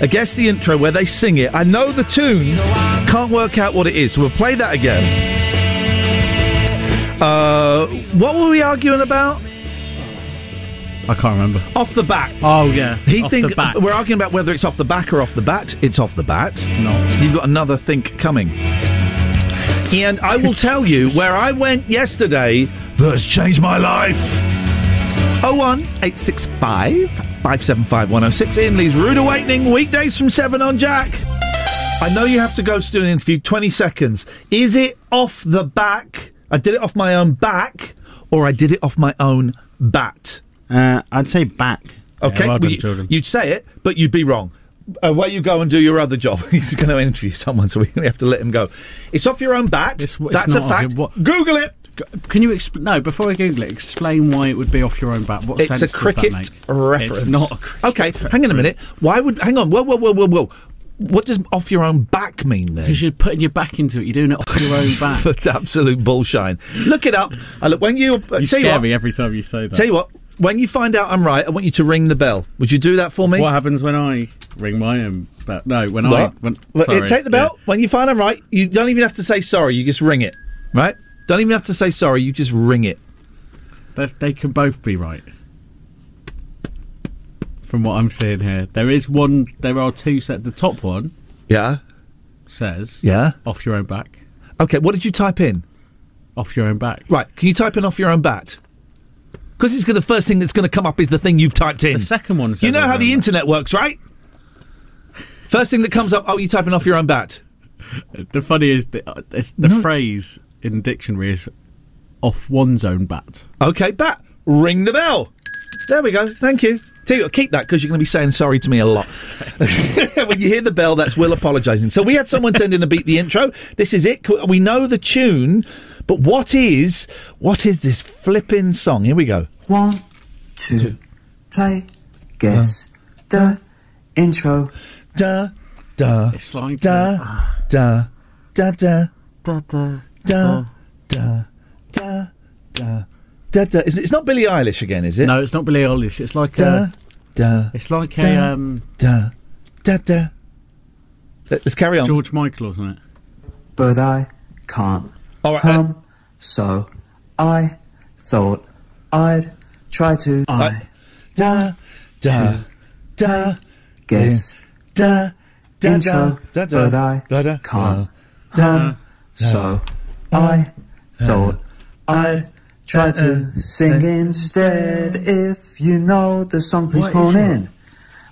a guess the intro where they sing it. I know the tune, can't work out what it is. So we'll play that again. Uh, what were we arguing about? I can't remember. Off the bat. Oh yeah. He Off think we're arguing about whether it's off the back or off the bat. It's off the bat. It's not. He's got another think coming. And I will tell you where I went yesterday that has changed my life. 01 865 575 106 Iain Lee's Rude Awakening, weekdays from 7 on Jack. I know you have to go to do an interview, 20 seconds. Is it off the back? I did it off my own back, or I did it off my own bat? Uh, I'd say back. Okay, well done, you, Jordan. would say it, but you'd be wrong. Uh, where you go and do your other job. He's going to interview someone, so we we have to let him go. It's off your own bat. It's That's a fact. your- what- Google it. Can you exp- no? Before I Google it, explain why it would be off your own bat. What It's a sense does cricket that make? reference. It's not. A cricket okay, hang on a minute. Why would hang on? Whoa, whoa, whoa, whoa, whoa. What does off your own back mean then? Because you're putting your back into it. You're doing it off your own back. That's absolute bullshine. Look it up. Uh, look when you uh, You tell you scare what. me every time you say that. Tell you what. When you find out I'm right, I want you to ring the bell. Would you do that for me? What happens when I ring my own bell? No, when I when, Well, sorry, take the bell. When you find I'm right, you don't even have to say sorry. You just ring it. Right? Don't even have to say sorry. You just ring it. yeah. They, can both be right. From what I'm seeing here, there is one. There are two set. The top one Yeah. says Yeah. off your own back. Okay. What did you type in? Off your own back. Right. Can you type in off your own bat? Because it's gonna, the first thing that's going to come up is the thing you've typed in. The second one. you know off how your the own internet works, right? First thing that comes up, oh, you typing off your own bat. back. The funny is that uh, it's the phrase in the dictionary is off one's own bat. Okay, bat. Ring the bell. There we go. Thank you. Tell you what, keep that because you're going to be saying sorry to me a lot. when you hear the bell, that's Will apologising. So we had someone send in a beat the intro. This is it. We know the tune, but what is what is this flipping song? Here we go. One, two, play, guess the intro. Da da It's like da da da da da, da, da da da da da da. Is it- It's not Billie Eilish again, is it? No, it's not Billie Eilish. It's like Da a. da It's like da, a um, da da da. Let's carry on. George Michael, wasn't it? But I can't All right. uh, so I thought I'd try to. I da da da guess da da intro, da da but I da da can't da hum, so I thought uh, I'd try to sing instead. If you know the song, please phone in.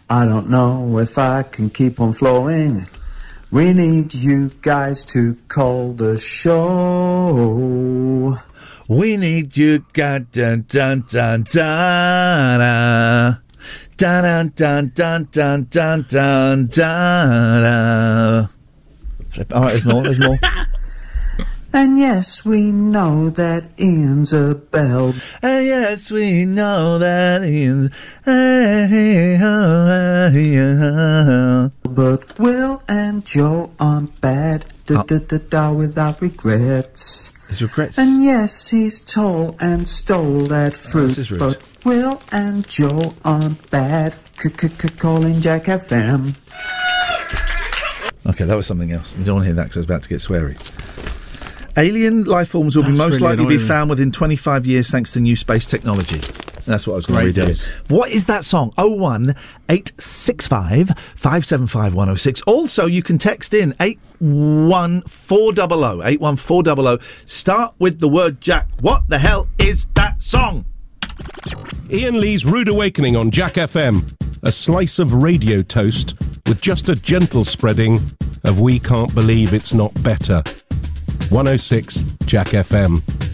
I don't know if I can keep on flowing. We need you guys to call the show. We need you, guys. dun dun dun dun dun dun dun dun dun dun dun dun. All right, there's more. There's more. And yes, we know that Iain's a bell. And yes, we know that in. But Will and Joe aren't bad, da Oh. da da da without regrets. His regrets. And yes, he's tall and stole that ah, fruit. this is rude. But Will and Joe aren't bad. Calling Jack FM. Okay, that was something else. You don't want to hear that because I was about to get sweary. Alien life forms will be most really likely be found within 25 years thanks to new space technology. That's what I was going to read. Great earlier. news. What is that song? 01 865 575 106. Also, you can text in 81400. 81400. Start with the word Jack. What the hell is that song? Iain Lee's Rude Awakening on Jack FM. A slice of radio toast with just a gentle spreading of We Can't Believe It's Not Better. 106 Jack FM.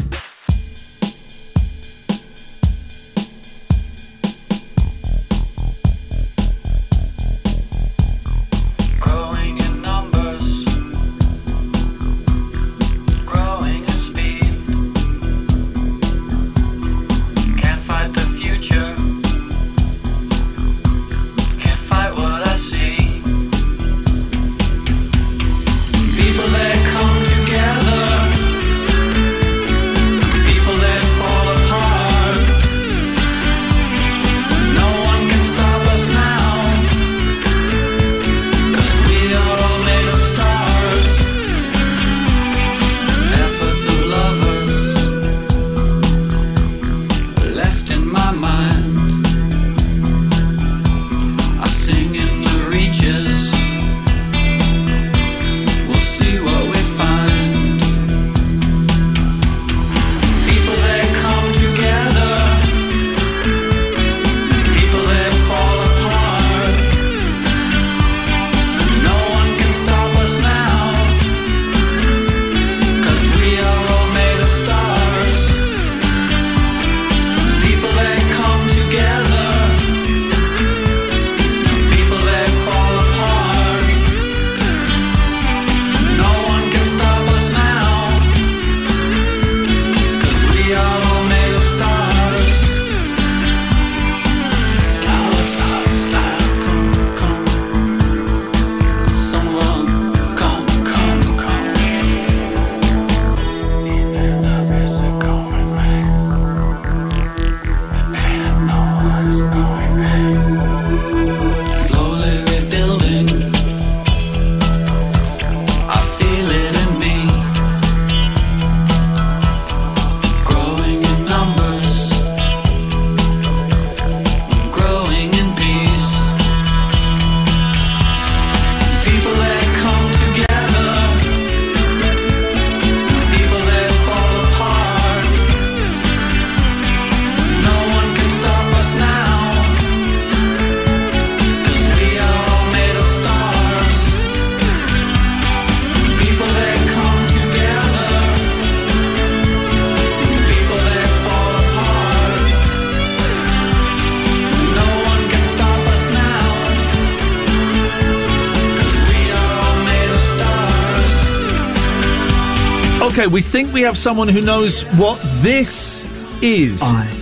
Think we have someone who knows what this is. I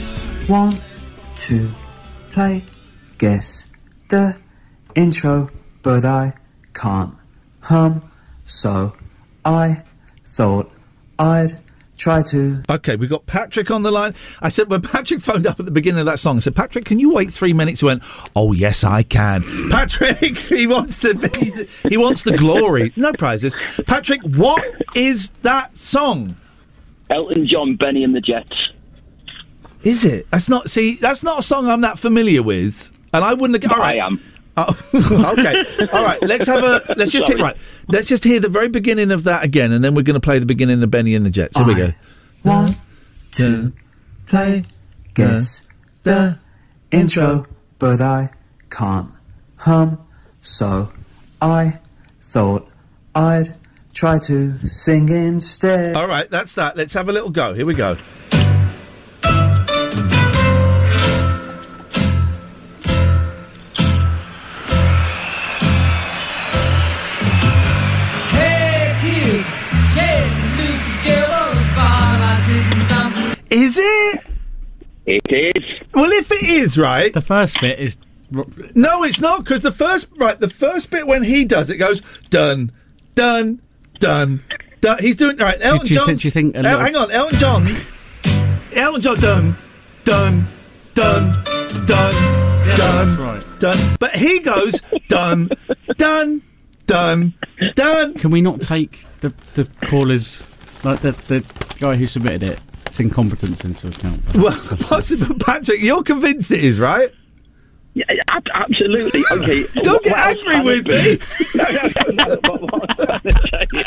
want to play guess the intro, but I can't hum, so I thought I'd try to. Okay, we've got Patrick on the line. I said, when Patrick phoned up at the beginning of that song, I said, Patrick, can you wait three minutes? He went, Oh, yes, I can. Patrick, he wants to be, he wants the glory. No prizes. Patrick, what is that song? Elton John, Bennie and the Jets. Is it? That's not, see, that's not a song I'm that familiar with. And I wouldn't have. All right. I am. Oh, okay. All right. Let's have a. Let's just hit right. Let's just hear the very beginning of that again, and then we're going to play the beginning of Bennie and the Jets. Here we go. Want to play guess the intro, but I can't hum, so I thought I'd try to sing instead. All right, that's that. Let's have a little go. Here we go. Is it? It is. Well, if it is right, The first bit is. no, it's not because the first right, the first bit when he does it goes done, done, done, done. He's doing right. Elton do you John. think- think El- little- hang on, Elton John. Elton John done, done, done, done, done, that's right. done. But he goes done, done, done, done. Can we not take the the callers, like the the guy who submitted it, its incompetence into account? Well, possibly, Patrick, you're convinced it is right. Yeah, ab- absolutely. Okay. Don't get what else angry can with it me. be? no, no, no, no. What, I'm gonna tell you,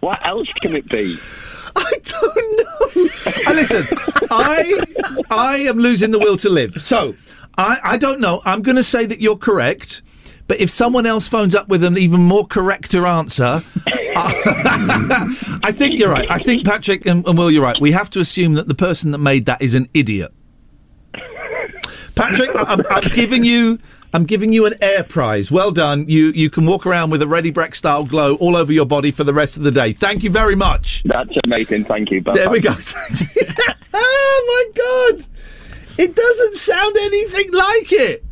what else can it be? I don't know. And listen, I I am losing the will to live. So I I don't know. I'm going to say that you're correct. But if someone else phones up with an even more correcter answer, I think you're right. I think Patrick and, and Will, you're right. We have to assume that the person that made that is an idiot. Patrick, I'm, I'm giving you. I'm giving you an air prize. Well done. You you can walk around with a Ready Brek style glow all over your body for the rest of the day. Thank you very much. That's amazing. Thank you. There we go. oh my god! It doesn't sound anything like it.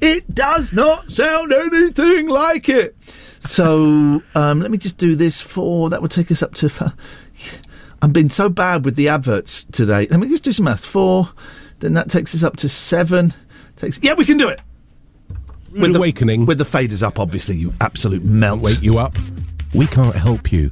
It does not sound anything like it. So um, let me just do this for that would take us up to. I've been so bad with the adverts today. Let me just do some maths. Four, then that takes us up to seven. Takes yeah, we can do it. Rude the, awakening. with the faders up, obviously. You absolute melt. Wake you up. We can't help you.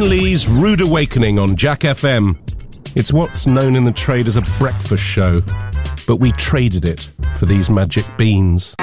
Iain Lee's Rude Awakening on Jack FM. It's what's known in the trade as a breakfast show, but we traded it for these magic beans.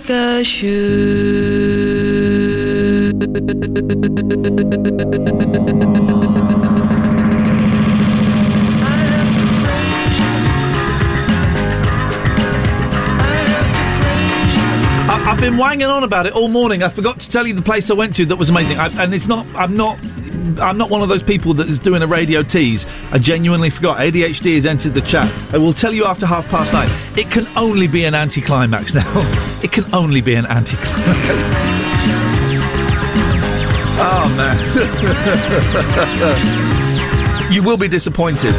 Like I should. I, I've been wanging on about it all morning. I forgot to tell you the place I went to that was amazing. I, and it's not. I'm not. I'm not one of those people that is doing a radio tease. I genuinely forgot. ADHD has entered the chat. I will tell you after half past nine. It can only be an anticlimax now. it can only be an anticlimax. Oh man. you will be disappointed.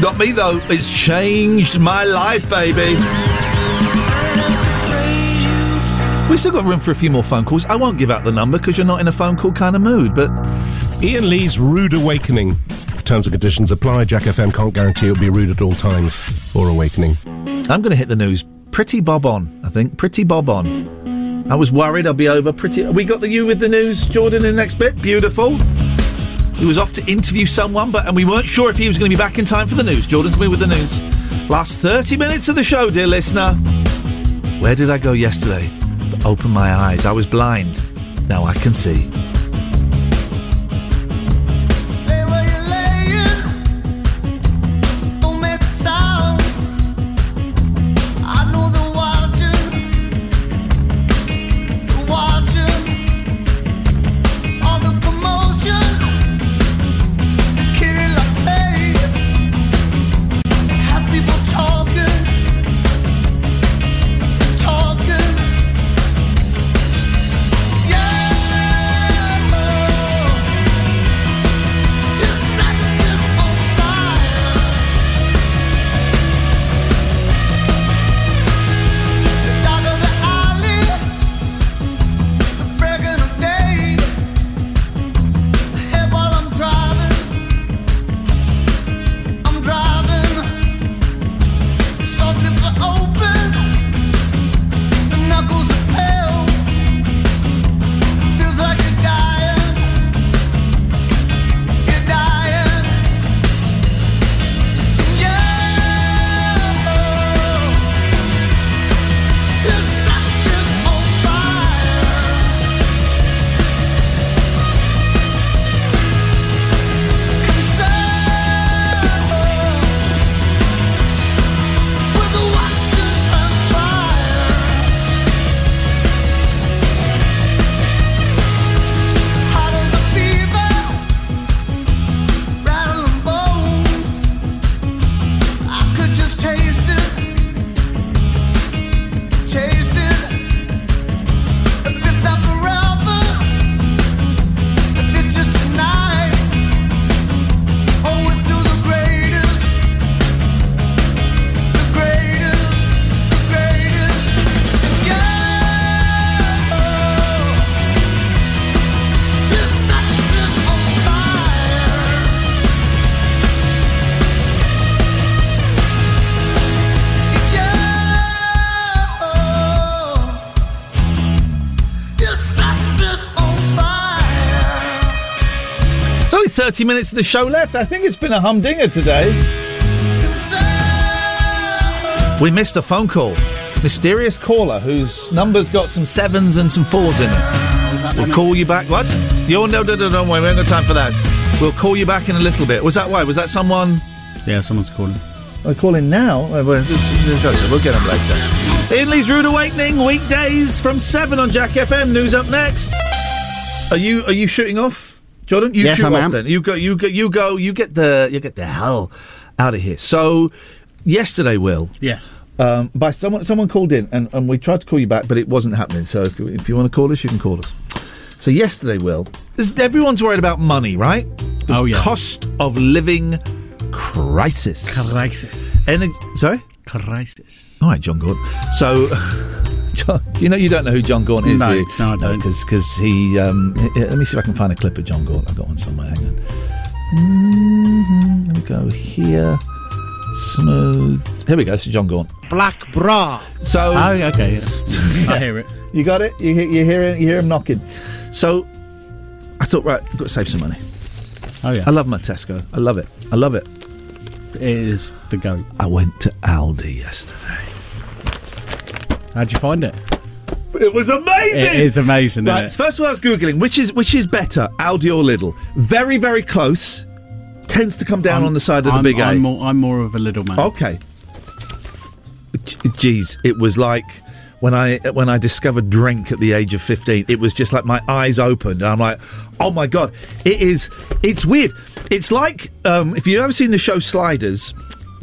Not me though. It's changed my life, baby. We still got room for a few more phone calls. I won't give out the number because you're not in a phone call kind of mood, but. Iain Lee's Rude Awakening. Terms and conditions apply. Jack FM can't guarantee it'll be rude at all times or awakening. I'm going to hit the news pretty bob on, I think. Pretty bob on. I was worried I'd be over pretty. We got the you with the news, Jordan, in the next bit. Beautiful. He was off to interview someone, but and we weren't sure if he was going to be back in time for the news. Jordan's with the news. Last 30 minutes of the show, dear listener. Where did I go yesterday? Open my eyes. I was blind. Now I can see. 30 minutes of the show left. I think it's been a humdinger today. We missed a phone call. Mysterious caller whose number's got some sevens and some fours in it. We'll call you back. What? You're no, no, no, don't worry. We haven't got time for that. We'll call you back in a little bit. Was that why? Was that someone? Yeah, someone's calling. They're calling now. Well, get them later. Iain Lee's Rude Awakening weekdays from seven on Jack FM. News up next. Are you are you shooting off, Jordan? You Yes, shoot I off am. then. You go. You go. You go. You get the you get the hell out of here. So yesterday, Will. Yes. Um, by someone someone called in and, and we tried to call you back, but it wasn't happening. So if you, if you want to call us, you can call us. So yesterday, Will, this, everyone's worried about money, right? The Oh, yeah. Cost of living crisis. Crisis. Any, sorry. Crisis. All right, John Gordon. So, John, do you know you don't know who John Gaunt is? No, do you? no, I don't. Because because he. Um, h- h- let me see if I can find a clip of John Gaunt. I've got one somewhere. Hang on. Mhm, Let me go here. Smooth. Here we go. This is John Gaunt. Black bra. So. Oh, okay. Yeah. I hear it. You got it. You hear, you hear it. You hear him knocking. So, I thought, right, I've got to save some money. Oh yeah. I love my Tesco. I love it. I love it. it is the go. I went to Aldi yesterday. How'd you find it? It was amazing. It is amazing, Right, isn't it? first of all, I was googling which is which is better, Aldi or Lidl. Very, very close. Tends to come down on the side of I'm, the big I'm A. more, I'm more of a little man. Okay. Jeez, it was like when I when I discovered drink at the age of fifteen. It was just like my eyes opened, and I'm like, oh my god, it is. It's weird. It's like um, if you've ever seen the show Sliders.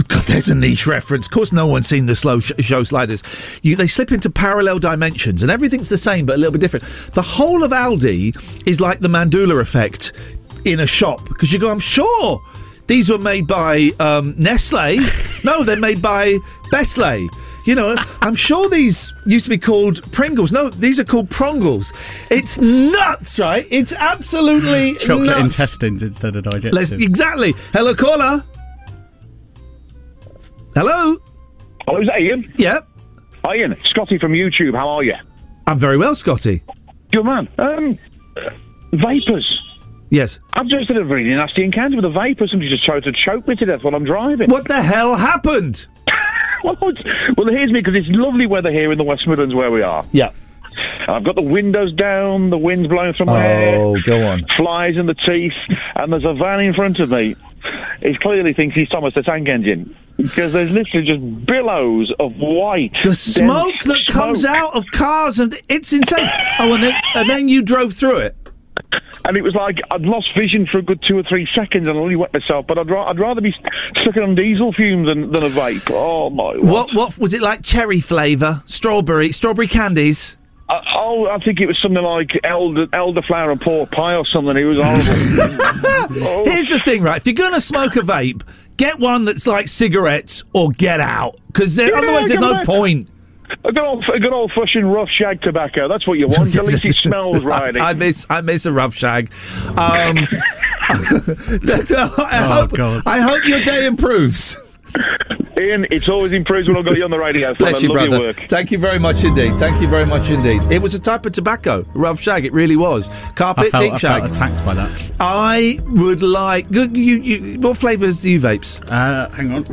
God, there's a niche reference. Of course, no one's seen the slow sh- show Sliders. You, they slip into parallel dimensions, and everything's the same but a little bit different. The whole of Aldi is like the Mandela effect in a shop because you go, I'm sure these were made by um, Nestle. No, they're made by Bestley. You know, I'm sure these used to be called Pringles. No, these are called Prongles. It's nuts, right? It's absolutely Chocolate nuts. intestines instead of digestive. Let's, exactly. Hello, caller. Hello. Oh, is that Iain? Yep. Hi, Iain. Scotty from YouTube. How are you? I'm very well, Scotty. Good man. Um, vapors. Yes. I've just had a really nasty encounter with a vapor. Somebody just tried to choke me to death while I'm driving. What the hell happened? well, it's- well, here's me because it's lovely weather here in the West Midlands where we are. Yeah. I've got the windows down, the wind's blowing through my hair. Oh, go on. Flies in the teeth, and there's a van in front of me. He clearly thinks he's Thomas the Tank Engine because there's literally just billows of white. The smoke that comes out of cars and it's insane. Oh, and then and then you drove through it. And it was like I'd lost vision for a good two or three seconds, and I only wet myself. But I'd, ra- I'd rather be stuck on diesel fumes than, than a vape. Oh my! What what was it like? Cherry flavour, strawberry, strawberry candies. Oh, I think it was something like elder, elderflower and pork pie or something. It was horrible. Here's the thing, right? If you're going to smoke a vape, get one that's like cigarettes or get out, because Yeah, otherwise there's no back. point. a good old, a good old fashioned rough shag tobacco. That's what you want. At least it smells right. I, I miss I miss a rough shag. Um, that's, uh, I, Oh, hope, God. I hope your day improves. Iain, it's always improved when I've got you on the radio. son. Bless I you, love brother. your work. Thank you very much indeed. Thank you very much indeed. It was a type of tobacco, rough shag. It really was. Carpet, I felt, deep I shag. felt attacked by that. I would like. You, you, you, what flavours do you vapes? Uh, hang on.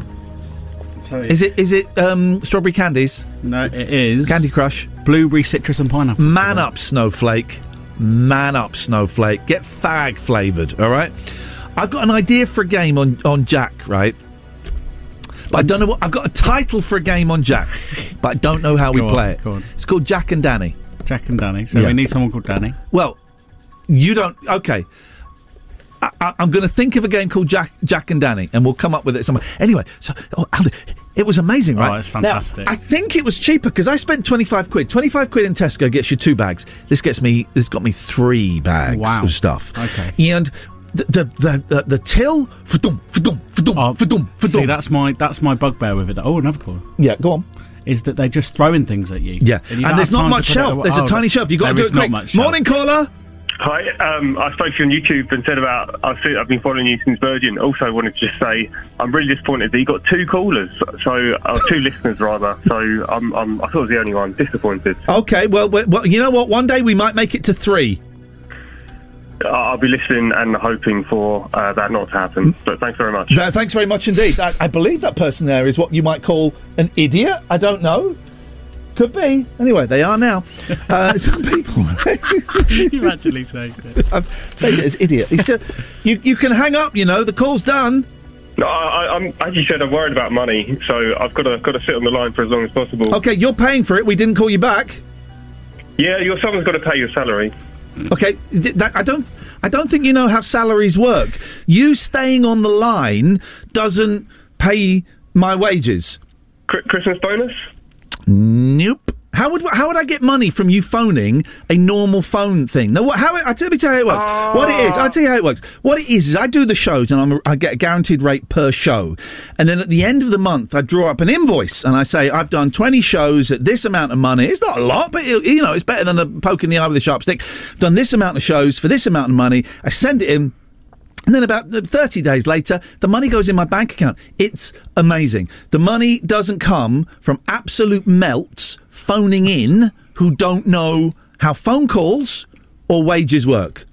Is it is it um, strawberry candies? No, it is Candy Crush. Blueberry, citrus, and pineapple. Man up, snowflake. Man up, snowflake. Get fag flavoured. All right. I've got an idea for a game on on Jack. Right. But I don't know what I've got a title for a game on Jack, but I don't know how we Go on, play it. go on. It's called Jack and Danny. Jack and Danny. So Yeah. we need someone called Danny. Well, you don't. Okay. I, I, I'm going to think of a game called Jack Jack and Danny, and we'll come up with it somewhere. Anyway, so oh, Aldi, it was amazing, right? Oh, it's Now, fantastic. I think it was cheaper because I spent 25 quid. 25 quid in Tesco gets you two bags. This gets me. This got me three bags Wow. of stuff. Okay. And the the the, the, the till fadum fadum fadum fadum See, that's my that's my bugbear with it. Oh, another call. Yeah, go on. Is that they're just throwing things at you? Yeah, you and, there's not much to put it shelf. away. There's a Oh, tiny shelf. You got to do it not quick. much shelf. Morning caller. Hi, um, I spoke to you on YouTube and said about I've, seen, I've been following you since Virgin. Also, wanted to just say I'm really disappointed that you got two callers, so uh, two listeners rather. So I'm, I'm, I thought I was the only one. Disappointed. Okay, well, well, well, you know what? One day we might make it to three. I- I'll be listening and hoping for uh, that not to happen. But thanks very much. Th- thanks very much indeed. I, I believe that person there is what you might call an idiot. I don't know. Could be. Anyway, they are now. Uh, some people. you actually say it. I've said it as idiot. He's still, you, you can hang up, you know, the call's done. No, I, I- I'm as you said, I'm worried about money, so I've got to got to sit on the line for as long as possible. Okay, you're paying for it. We didn't call you back. Yeah, your someone's got to pay your salary. Okay, that, I don't. I don't think you know how salaries work. You staying on the line doesn't pay my wages. Christmas bonus? Nope. How would how would I get money from you phoning a normal phone thing? No, how I tell, me tell you how it works. What it is, I'll tell you how it works. What it is is I do the shows and I'm I get a guaranteed rate per show, and then at the end of the month I draw up an invoice and I say I've done twenty shows at this amount of money. It's not a lot, but it, you know it's better than a poke in the eye with a sharp stick. done this amount of shows for this amount of money. I send it in. And then about 30 days later, the money goes in my bank account. It's amazing. The money doesn't come from absolute melts phoning in who don't know how phone calls or wages work.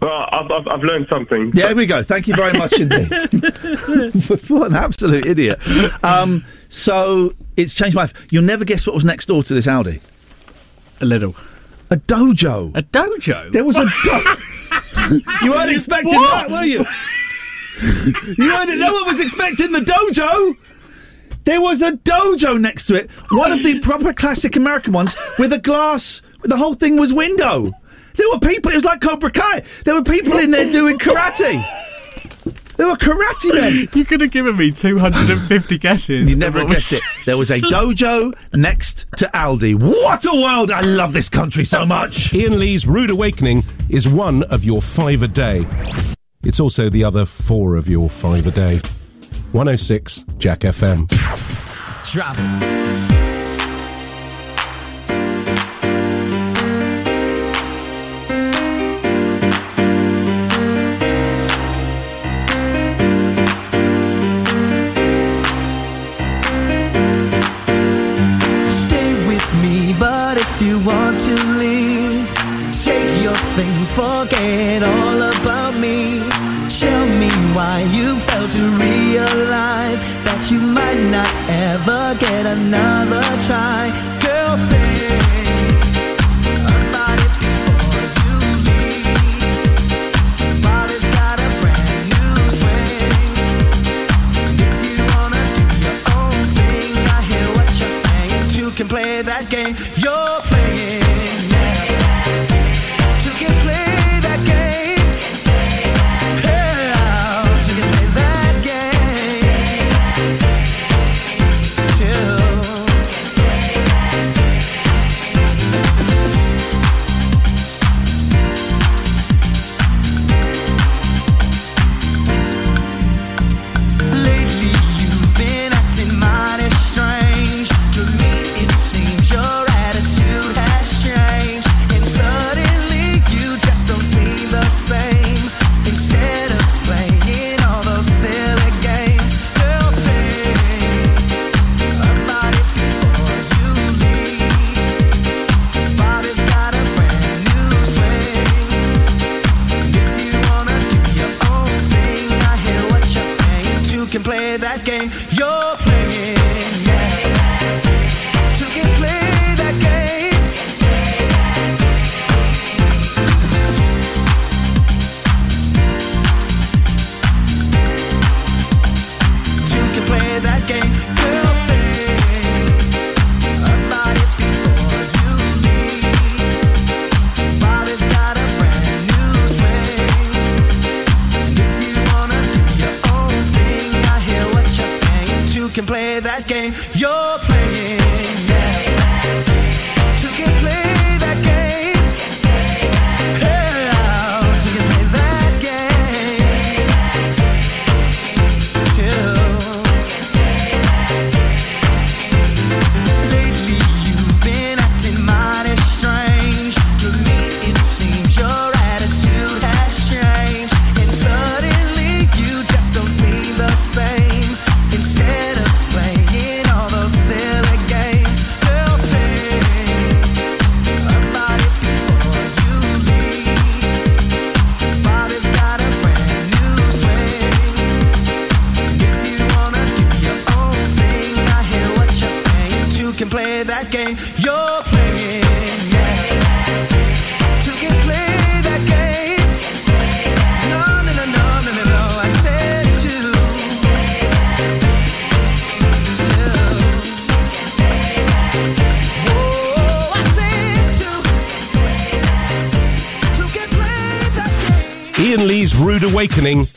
Well, I've, I've, I've learned something. There we go. Thank you very much indeed. what an absolute idiot. Um, so it's changed my life. You'll never guess what was next door to this Aldi. A little. A dojo. A dojo? There was a do- You weren't expecting What? that, were you? you weren't, no one was expecting the dojo. There was a dojo next to it. One of the proper classic American ones with a glass. The whole thing was window. There were people. It was like Cobra Kai. There were people in there doing karate. There were karate men. You could have given me 250 guesses. You never guessed it. There was a dojo next to Aldi. What a world! I love this country so much. Iain Lee's Rude Awakening is one of your five a day. It's also the other four of your five a day. 106 Jack FM. Drop get another try.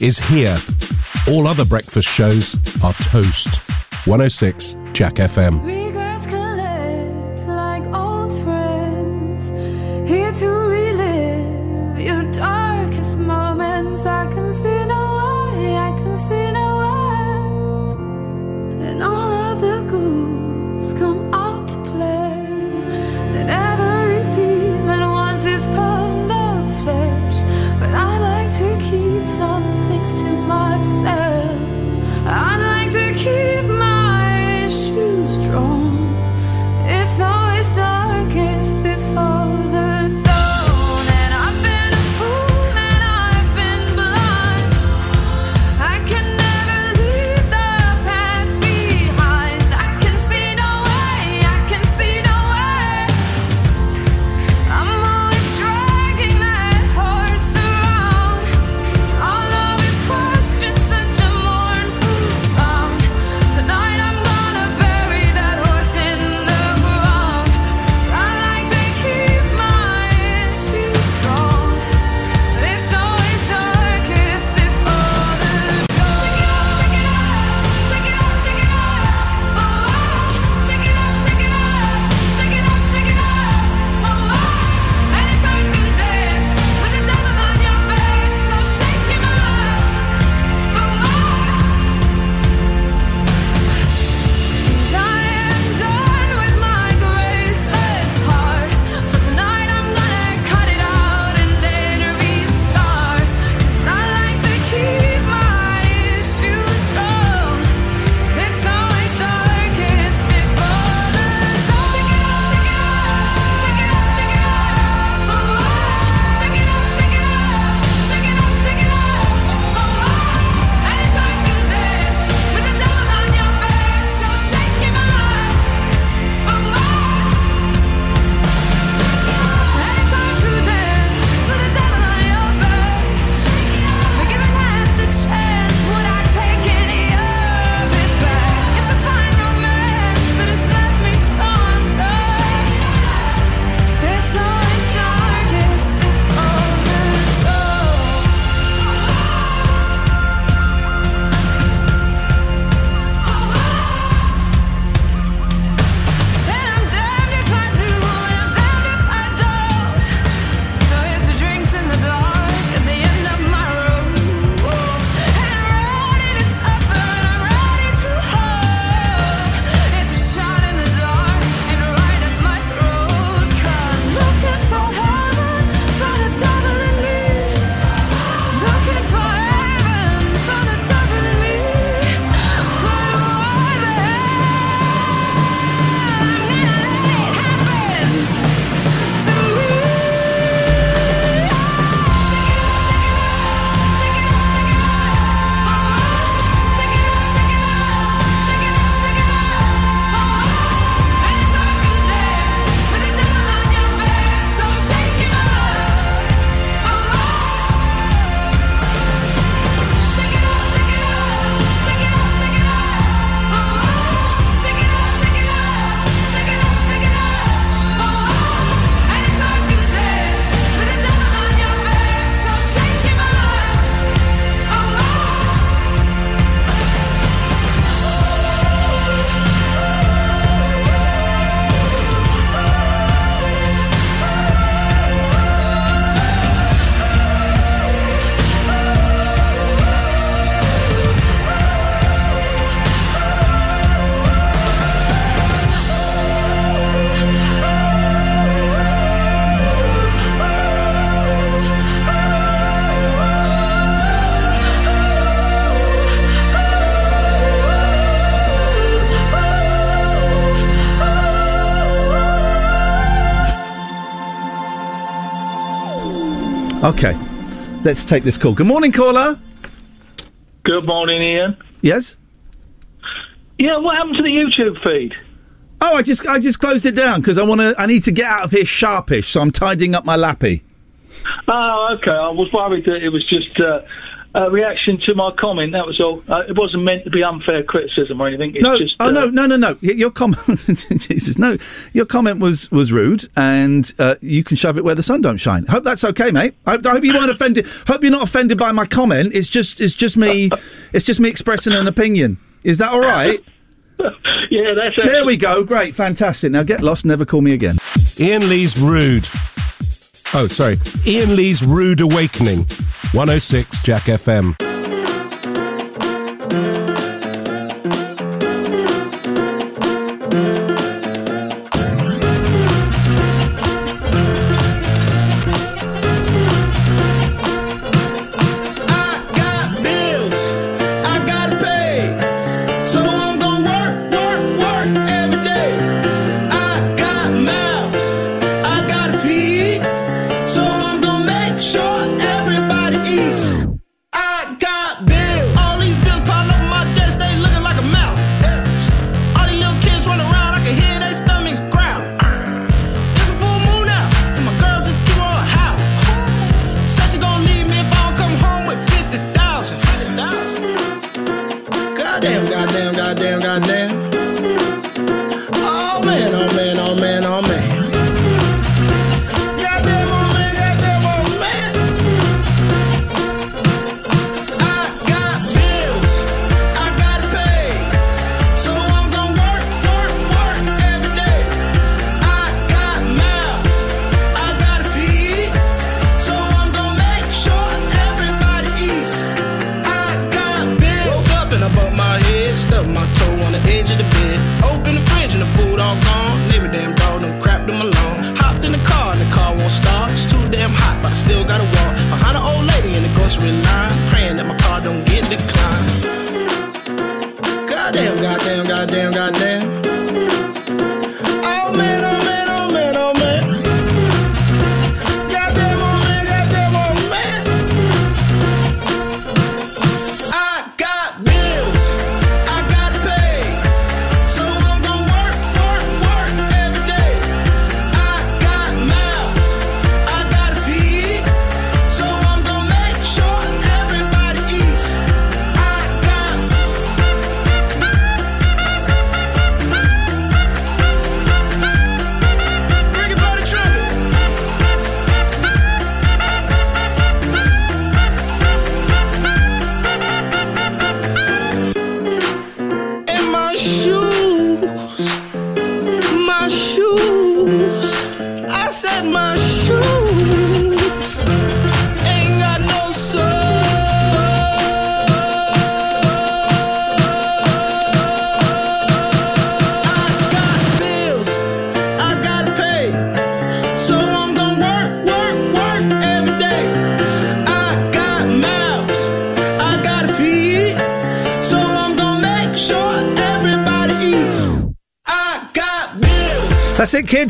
Is here. All other breakfast shows are toast. 106 Jack FM. Okay, let's take this call. Good morning, caller. Good morning, Iain. Yes. Yeah, what happened to the YouTube feed? Oh, I just I just closed it down because I want to. I need to get out of here sharpish, so I'm tidying up my lappy. Oh, okay. I was worried that it was just uh, a reaction to my comment. That was all. Uh, it wasn't meant to be unfair criticism or anything. It's no, just. oh uh, no, no, no, no. Your comment, Jesus, no. Your comment was was rude, and uh, you can shove it where the sun don't shine. Hope that's okay, mate. I, I hope you weren't offended. Hope you're not offended by my comment. It's just, it's just me, it's just me expressing an opinion. Is that all right? yeah, that's. It. There we go. Great, fantastic. Now get lost. Never call me again. Iain Lee's Rude. Oh, sorry. Iain Lee's Rude Awakening. 106 Jack FM.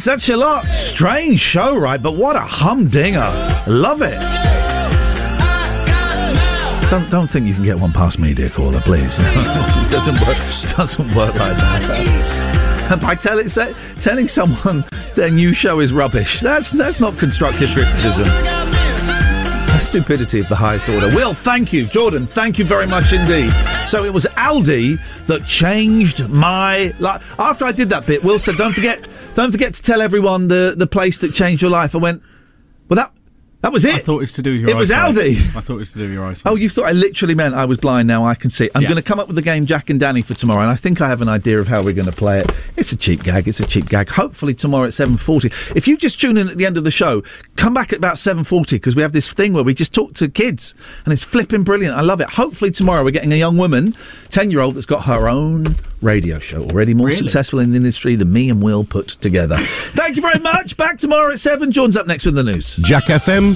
It. That's your lot. Strange show, right? But what a humdinger. Love it. Don't, don't think you can get one past me, dear caller, please. it doesn't work. doesn't work like that. By tell, say, telling someone their new show is rubbish, that's that's not constructive criticism. That's stupidity of the highest order. Will, thank you. Jordan, thank you very much indeed. So it was Aldi that changed my life. After I did that bit, Will said, "Don't forget, don't forget to tell everyone the the place that changed your life." I went, "Well, that that was it." I thought it was to do with your It was eyesight. Aldi. I thought it was to do with your eyesight. Oh, you thought I literally meant I was blind. Now I can see. I'm Yeah. going to come up with the game Jack and Danny for tomorrow, and I think I have an idea of how we're going to play it. It's a cheap gag. It's a cheap gag. Hopefully tomorrow at seven forty. If you just tune in at the end of the show, come back at about seven forty because we have this thing where we just talk to kids, and it's flipping brilliant. I love it. Hopefully tomorrow we're getting a young woman, ten year old, that's got her own radio show already more Really? successful in the industry than me and Will put together. Thank you very much. Back tomorrow at seven. John's up next with the news. Jack FM